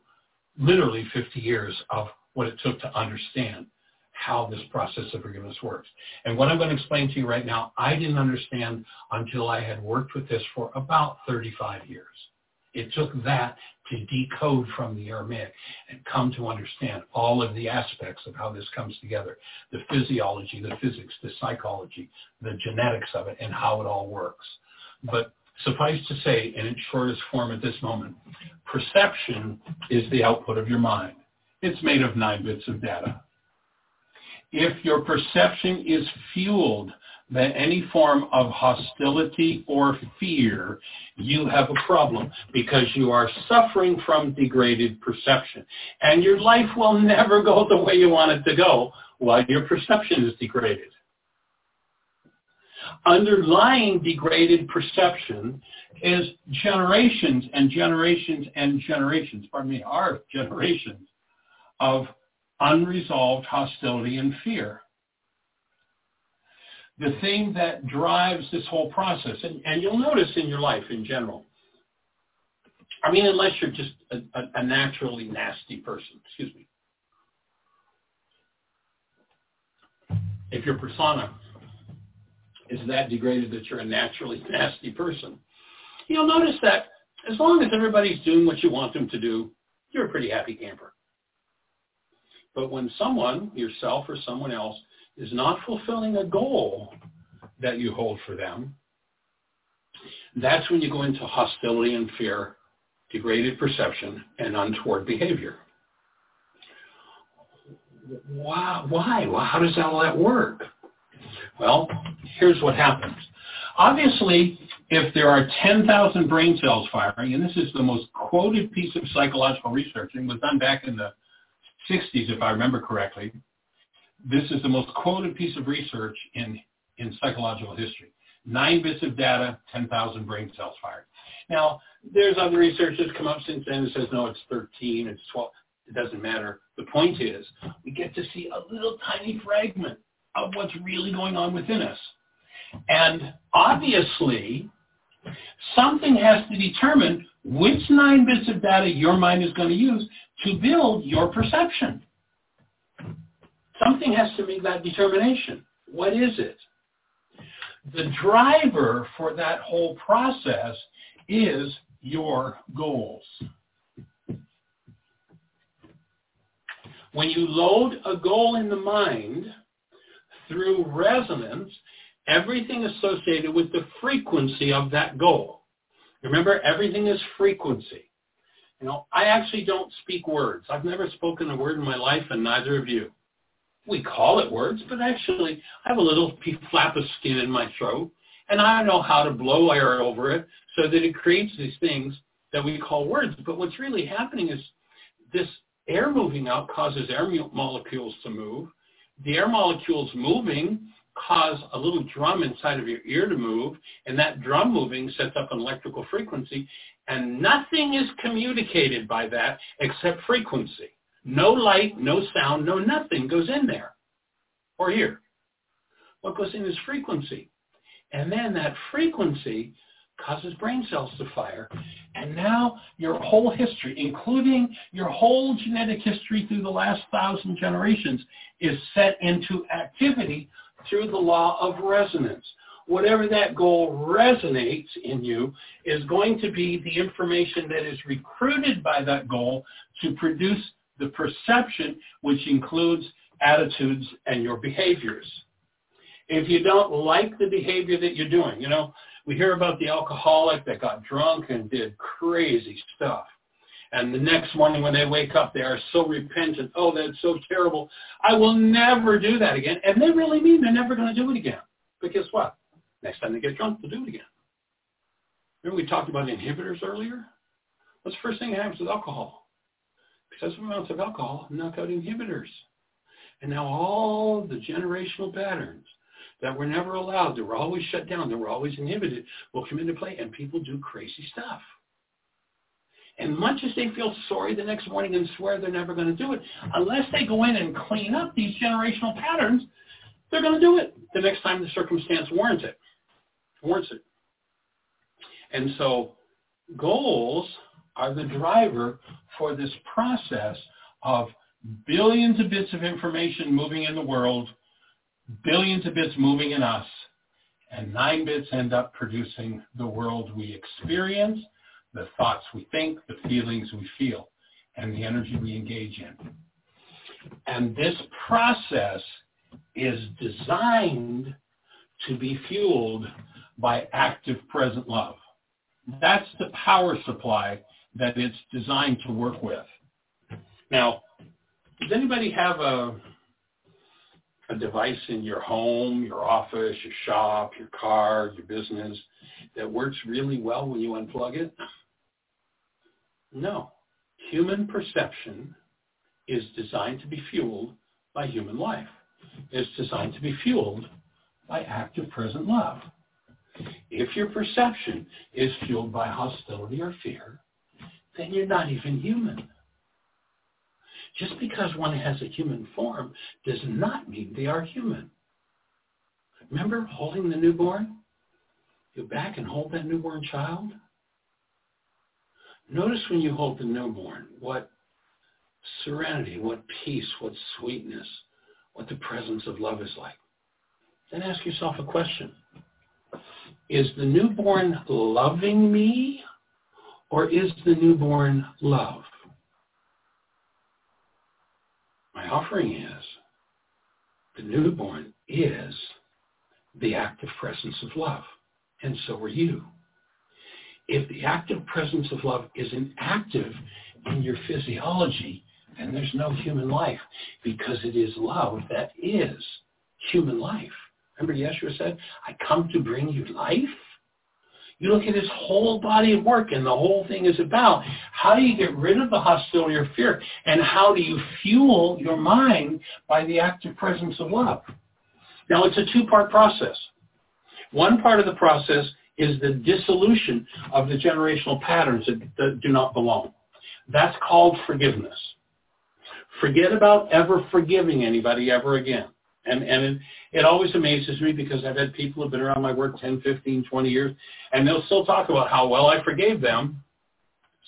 literally 50 years of what it took to understand how this process of forgiveness works. And what I'm going to explain to you right now, I didn't understand until I had worked with this for about 35 years. It took that to decode from the Aramaic and come to understand all of the aspects of how this comes together, the physiology, the physics, the psychology, the genetics of it, and how it all works. But suffice to say, in its shortest form at this moment, perception is the output of your mind. It's made of nine bits of data. If your perception is fueled by any form of hostility or fear, you have a problem because you are suffering from degraded perception. And your life will never go the way you want it to go while your perception is degraded. Underlying degraded perception is generations and generations and generations, pardon me, our generations of unresolved hostility and fear. The thing that drives this whole process, and, and you'll notice in your life in general, I mean, unless you're just a, a, a naturally nasty person, excuse me. If your persona is that degraded that you're a naturally nasty person, you'll notice that as long as everybody's doing what you want them to do, you're a pretty happy camper. But when someone, yourself or someone else, is not fulfilling a goal that you hold for them, that's when you go into hostility and fear, degraded perception, and untoward behavior. Why? Why? Well, how does all that work? Well, here's what happens. Obviously, if there are 10,000 brain cells firing, and this is the most quoted piece of psychological research, and was done back in the 60s, if I remember correctly. This is the most quoted piece of research in, in psychological history. Nine bits of data, 10,000 brain cells fired. Now, there's other research that's come up since then that says, no, it's 13, it's 12. It doesn't matter. The point is, we get to see a little tiny fragment of what's really going on within us. And obviously, something has to determine which nine bits of data your mind is going to use to build your perception. Something has to make that determination. What is it? The driver for that whole process is your goals. When you load a goal in the mind through resonance, everything associated with the frequency of that goal. Remember, everything is frequency. You know, I actually don't speak words. I've never spoken a word in my life, and neither of you. We call it words, but actually, I have a little flap of skin in my throat, and I know how to blow air over it so that it creates these things that we call words. But what's really happening is this air moving out causes air molecules to move. The air molecules moving cause a little drum inside of your ear to move, and that drum moving sets up an electrical frequency, and nothing is communicated by that except frequency. No light, no sound, no nothing goes in there or here. What goes in is frequency. And then that frequency causes brain cells to fire. And now your whole history, including your whole genetic history through the last thousand generations, is set into activity through the law of resonance. Whatever that goal resonates in you is going to be the information that is recruited by that goal to produce the perception, which includes attitudes and your behaviors. If you don't like the behavior that you're doing, you know, we hear about the alcoholic that got drunk and did crazy stuff. And the next morning when they wake up, they are so repentant. Oh, that's so terrible. I will never do that again. And they really mean they're never going to do it again. But guess what? Next time they get drunk, they'll do it again. Remember we talked about inhibitors earlier? What's the first thing that happens with alcohol? Excessive amounts of alcohol knock out inhibitors. And now all the generational patterns that were never allowed, that were always shut down, that were always inhibited, will come into play and people do crazy stuff. And much as they feel sorry the next morning and swear they're never going to do it, unless they go in and clean up these generational patterns, they're going to do it the next time the circumstance warrants it. Warrants it. And so goals are the driver for this process of billions of bits of information moving in the world, billions of bits moving in us, and nine bits end up producing the world we experience, the thoughts we think, the feelings we feel, and the energy we engage in. And this process is designed to be fueled by active present love. That's the power supply that it's designed to work with. Now, does anybody have a a device in your home, your office, your shop, your car, your business that works really well when you unplug it? No. Human perception is designed to be fueled by human life. It's designed to be fueled by active present love. If your perception is fueled by hostility or fear, then you're not even human. Just because one has a human form does not mean they are human. Remember holding the newborn? Go back and hold that newborn child. Notice when you hold the newborn what serenity, what peace, what sweetness, what the presence of love is like. Then ask yourself a question. Is the newborn loving me or is the newborn love? My offering is the newborn is the active presence of love, and so are you. If the active presence of love isn't active in your physiology, then there's no human life because it is love that is human life. Remember Yeshua said, I come to bring you life? You look at his whole body of work, and the whole thing is about how do you get rid of the hostility or fear, and how do you fuel your mind by the active presence of love. Now, it's a two-part process. One part of the process is the dissolution of the generational patterns that, that do not belong. That's called forgiveness. Forget about ever forgiving anybody ever again. And, and it, it always amazes me because I've had people who've been around my work 10, 15, 20 years, and they'll still talk about how well I forgave them.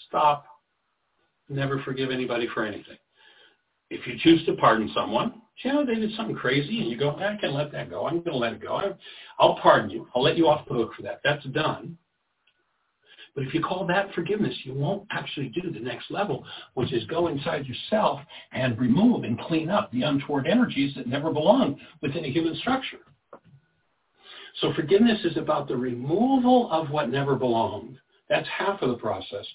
Stop. Never forgive anybody for anything. If you choose to pardon someone, you know, they did something crazy, and you go, I can let that go. I'm going to let it go. I, I'll pardon you. I'll let you off the hook for that. That's done. But if you call that forgiveness, you won't actually do the next level, which is go inside yourself and remove and clean up the untoward energies that never belong within a human structure. So forgiveness is about the removal of what never belonged. That's half of the process.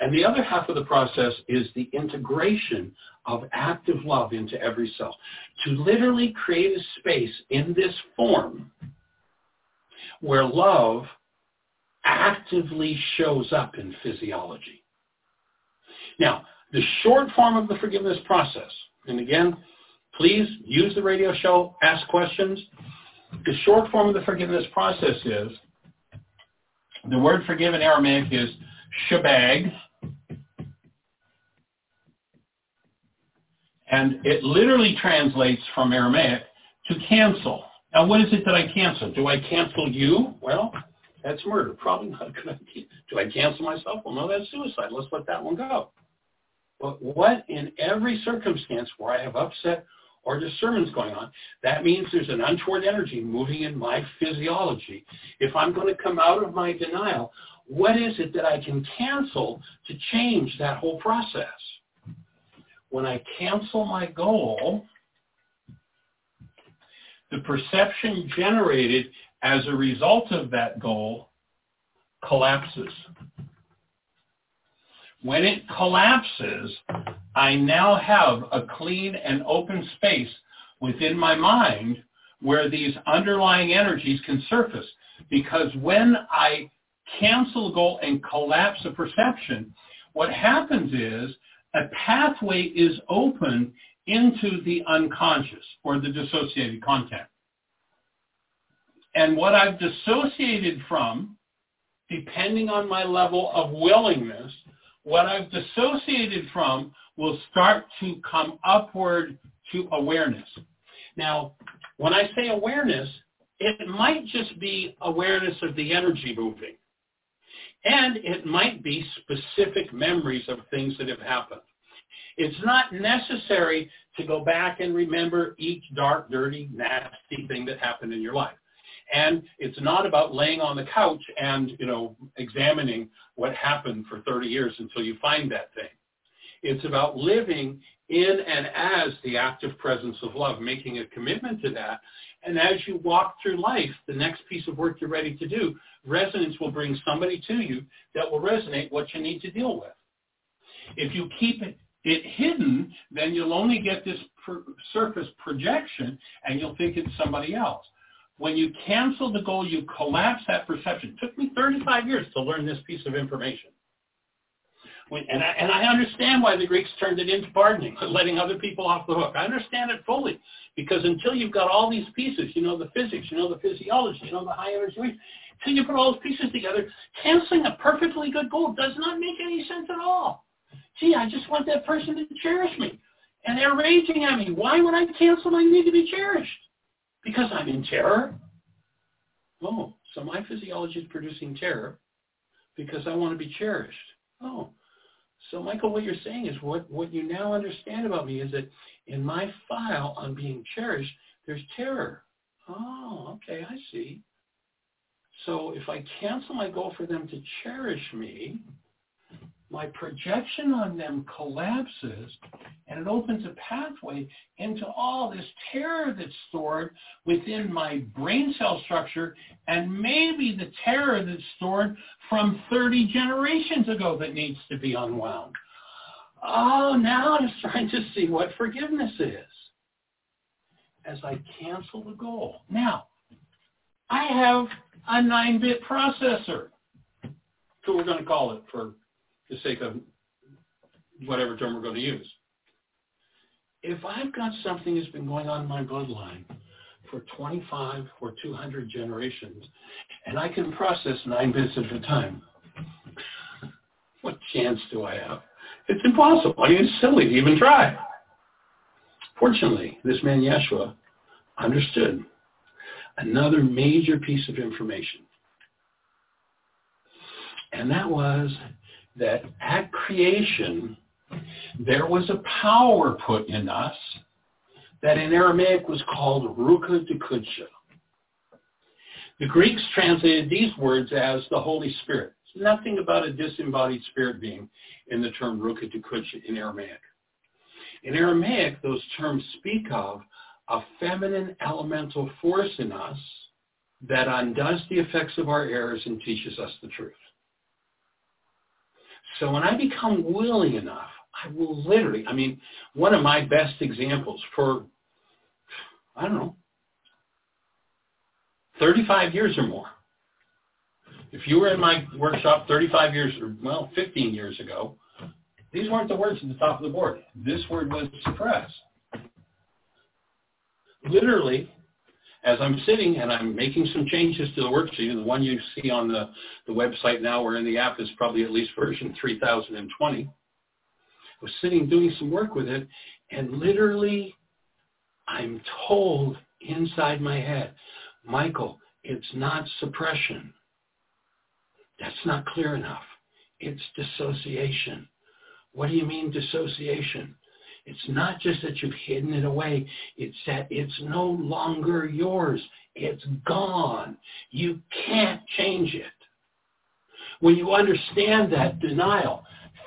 And the other half of the process is the integration of active love into every cell. To literally create a space in this form where love actively shows up in physiology. Now, the short form of the forgiveness process, and again, please use the radio show, ask questions. The short form of the forgiveness process is, the word forgive in Aramaic is shabag, and it literally translates from Aramaic to cancel. Now, what is it that I cancel? Do I cancel you? Well, that's murder. Probably not a good idea. Do I cancel myself? Well, no, that's suicide. Let's let that one go. But what in every circumstance where I have upset or discernments going on, that means there's an untoward energy moving in my physiology. If I'm going to come out of my denial, what is it that I can cancel to change that whole process? When I cancel my goal, the perception generated as a result of that goal collapses. When it collapses, I now have a clean and open space within my mind where these underlying energies can surface. Because when I cancel goal and collapse a perception, what happens is a pathway is open into the unconscious or the dissociated content. And what I've dissociated from, depending on my level of willingness, what I've dissociated from will start to come upward to awareness. Now, when I say awareness, it might just be awareness of the energy moving. And it might be specific memories of things that have happened. It's not necessary to go back and remember each dark, dirty, nasty thing that happened in your life. And it's not about laying on the couch and, you know, examining what happened for 30 years until you find that thing. It's about living in and as the active presence of love, making a commitment to that. And as you walk through life, the next piece of work you're ready to do, resonance will bring somebody to you that will resonate what you need to deal with. If you keep it, it hidden, then you'll only get this per, surface projection and you'll think it's somebody else. When you cancel the goal, you collapse that perception. It took me 35 years to learn this piece of information. When, and, I, and I understand why the Greeks turned it into pardoning, letting other people off the hook. I understand it fully because until you've got all these pieces, you know the physics, you know the physiology, you know the high energy until you put all those pieces together, canceling a perfectly good goal does not make any sense at all. Gee, I just want that person to cherish me. And they're raging at me. Why would I cancel my need to be cherished? Because I'm in terror? Oh, so my physiology is producing terror because I want to be cherished. Oh, so Michael, what you're saying is what, what you now understand about me is that in my file on being cherished, there's terror. Oh, okay, I see. So if I cancel my goal for them to cherish me, my projection on them collapses and it opens a pathway into all this terror that's stored within my brain cell structure and maybe the terror that's stored from 30 generations ago that needs to be unwound. Oh, now I'm starting to see what forgiveness is as I cancel the goal. Now, I have a 9-bit processor. So we're going to call it for the sake of whatever term we're going to use. If I've got something that's been going on in my bloodline for 25 or 200 generations, and I can process nine bits at a time, what chance do I have? It's impossible. I mean, it's silly to even try. Fortunately, this man Yeshua understood another major piece of information. And that was that at creation, there was a power put in us that in Aramaic was called Ruka Dukudsha. The Greeks translated these words as the Holy Spirit. It's nothing about a disembodied spirit being in the term Ruka Dukudsha in Aramaic. In Aramaic, those terms speak of a feminine elemental force in us that undoes the effects of our errors and teaches us the truth. So when I become willing enough, I will literally, I mean, one of my best examples for, I don't know, 35 years or more. If you were in my workshop 35 years, or well, 15 years ago, these weren't the words at the top of the board. This word was suppress. Literally, as I'm sitting and I'm making some changes to the worksheet, the one you see on the, the website now or in the app is probably at least version 3020. I was sitting doing some work with it, and literally I'm told inside my head, Michael, it's not suppression. That's not clear enough. It's dissociation. What do you mean dissociation? It's not just that you've hidden it away. It's that it's no longer yours. It's gone. You can't change it. When you understand that denial,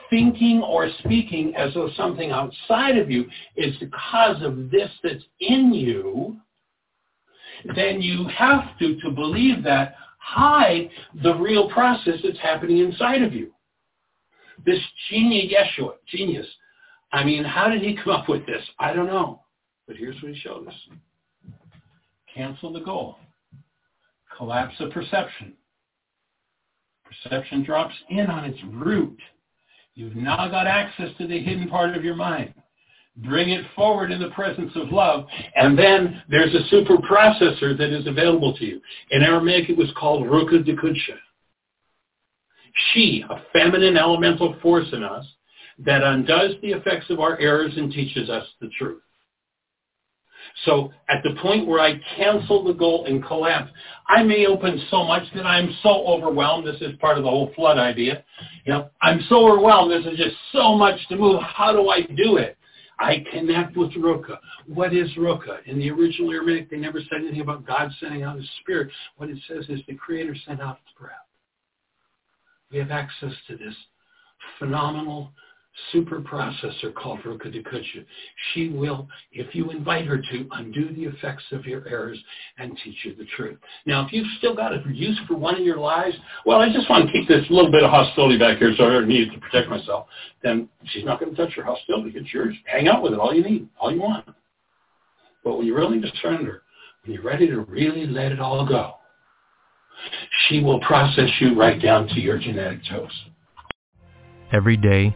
thinking or speaking as though something outside of you is the cause of this that's in you, then you have to, to believe that, hide the real process that's happening inside of you. This genius Yeshua, genius. I mean, how did he come up with this? I don't know. But here's what he showed us. Cancel the goal. Collapse of perception. Perception drops in on its root. You've now got access to the hidden part of your mind. Bring it forward in the presence of love, and then there's a super processor that is available to you. In Aramaic, it was called Ruka Dekudsha. She, a feminine elemental force in us, that undoes the effects of our errors and teaches us the truth. So at the point where I cancel the goal and collapse, I may open so much that I'm so overwhelmed. This is part of the whole flood idea. You know, I'm so overwhelmed. This is just so much to move. How do I do it? I connect with Ruka. What is Ruka? In the original Aramaic, they never said anything about God sending out his spirit. What it says is the Creator sent out his breath. We have access to this phenomenal super processor called Ruka Dekudsha. She will, if you invite her to, undo the effects of your errors and teach you the truth. Now, if you've still got a use for one of your lies, well, I just want to keep this little bit of hostility back here so I don't need to protect myself, then she's not going to touch your hostility. It's yours. Hang out with it all you need, all you want. But when you're willing to surrender, when you're ready to really let it all go, she will process you right down to your genetic toes. Every day,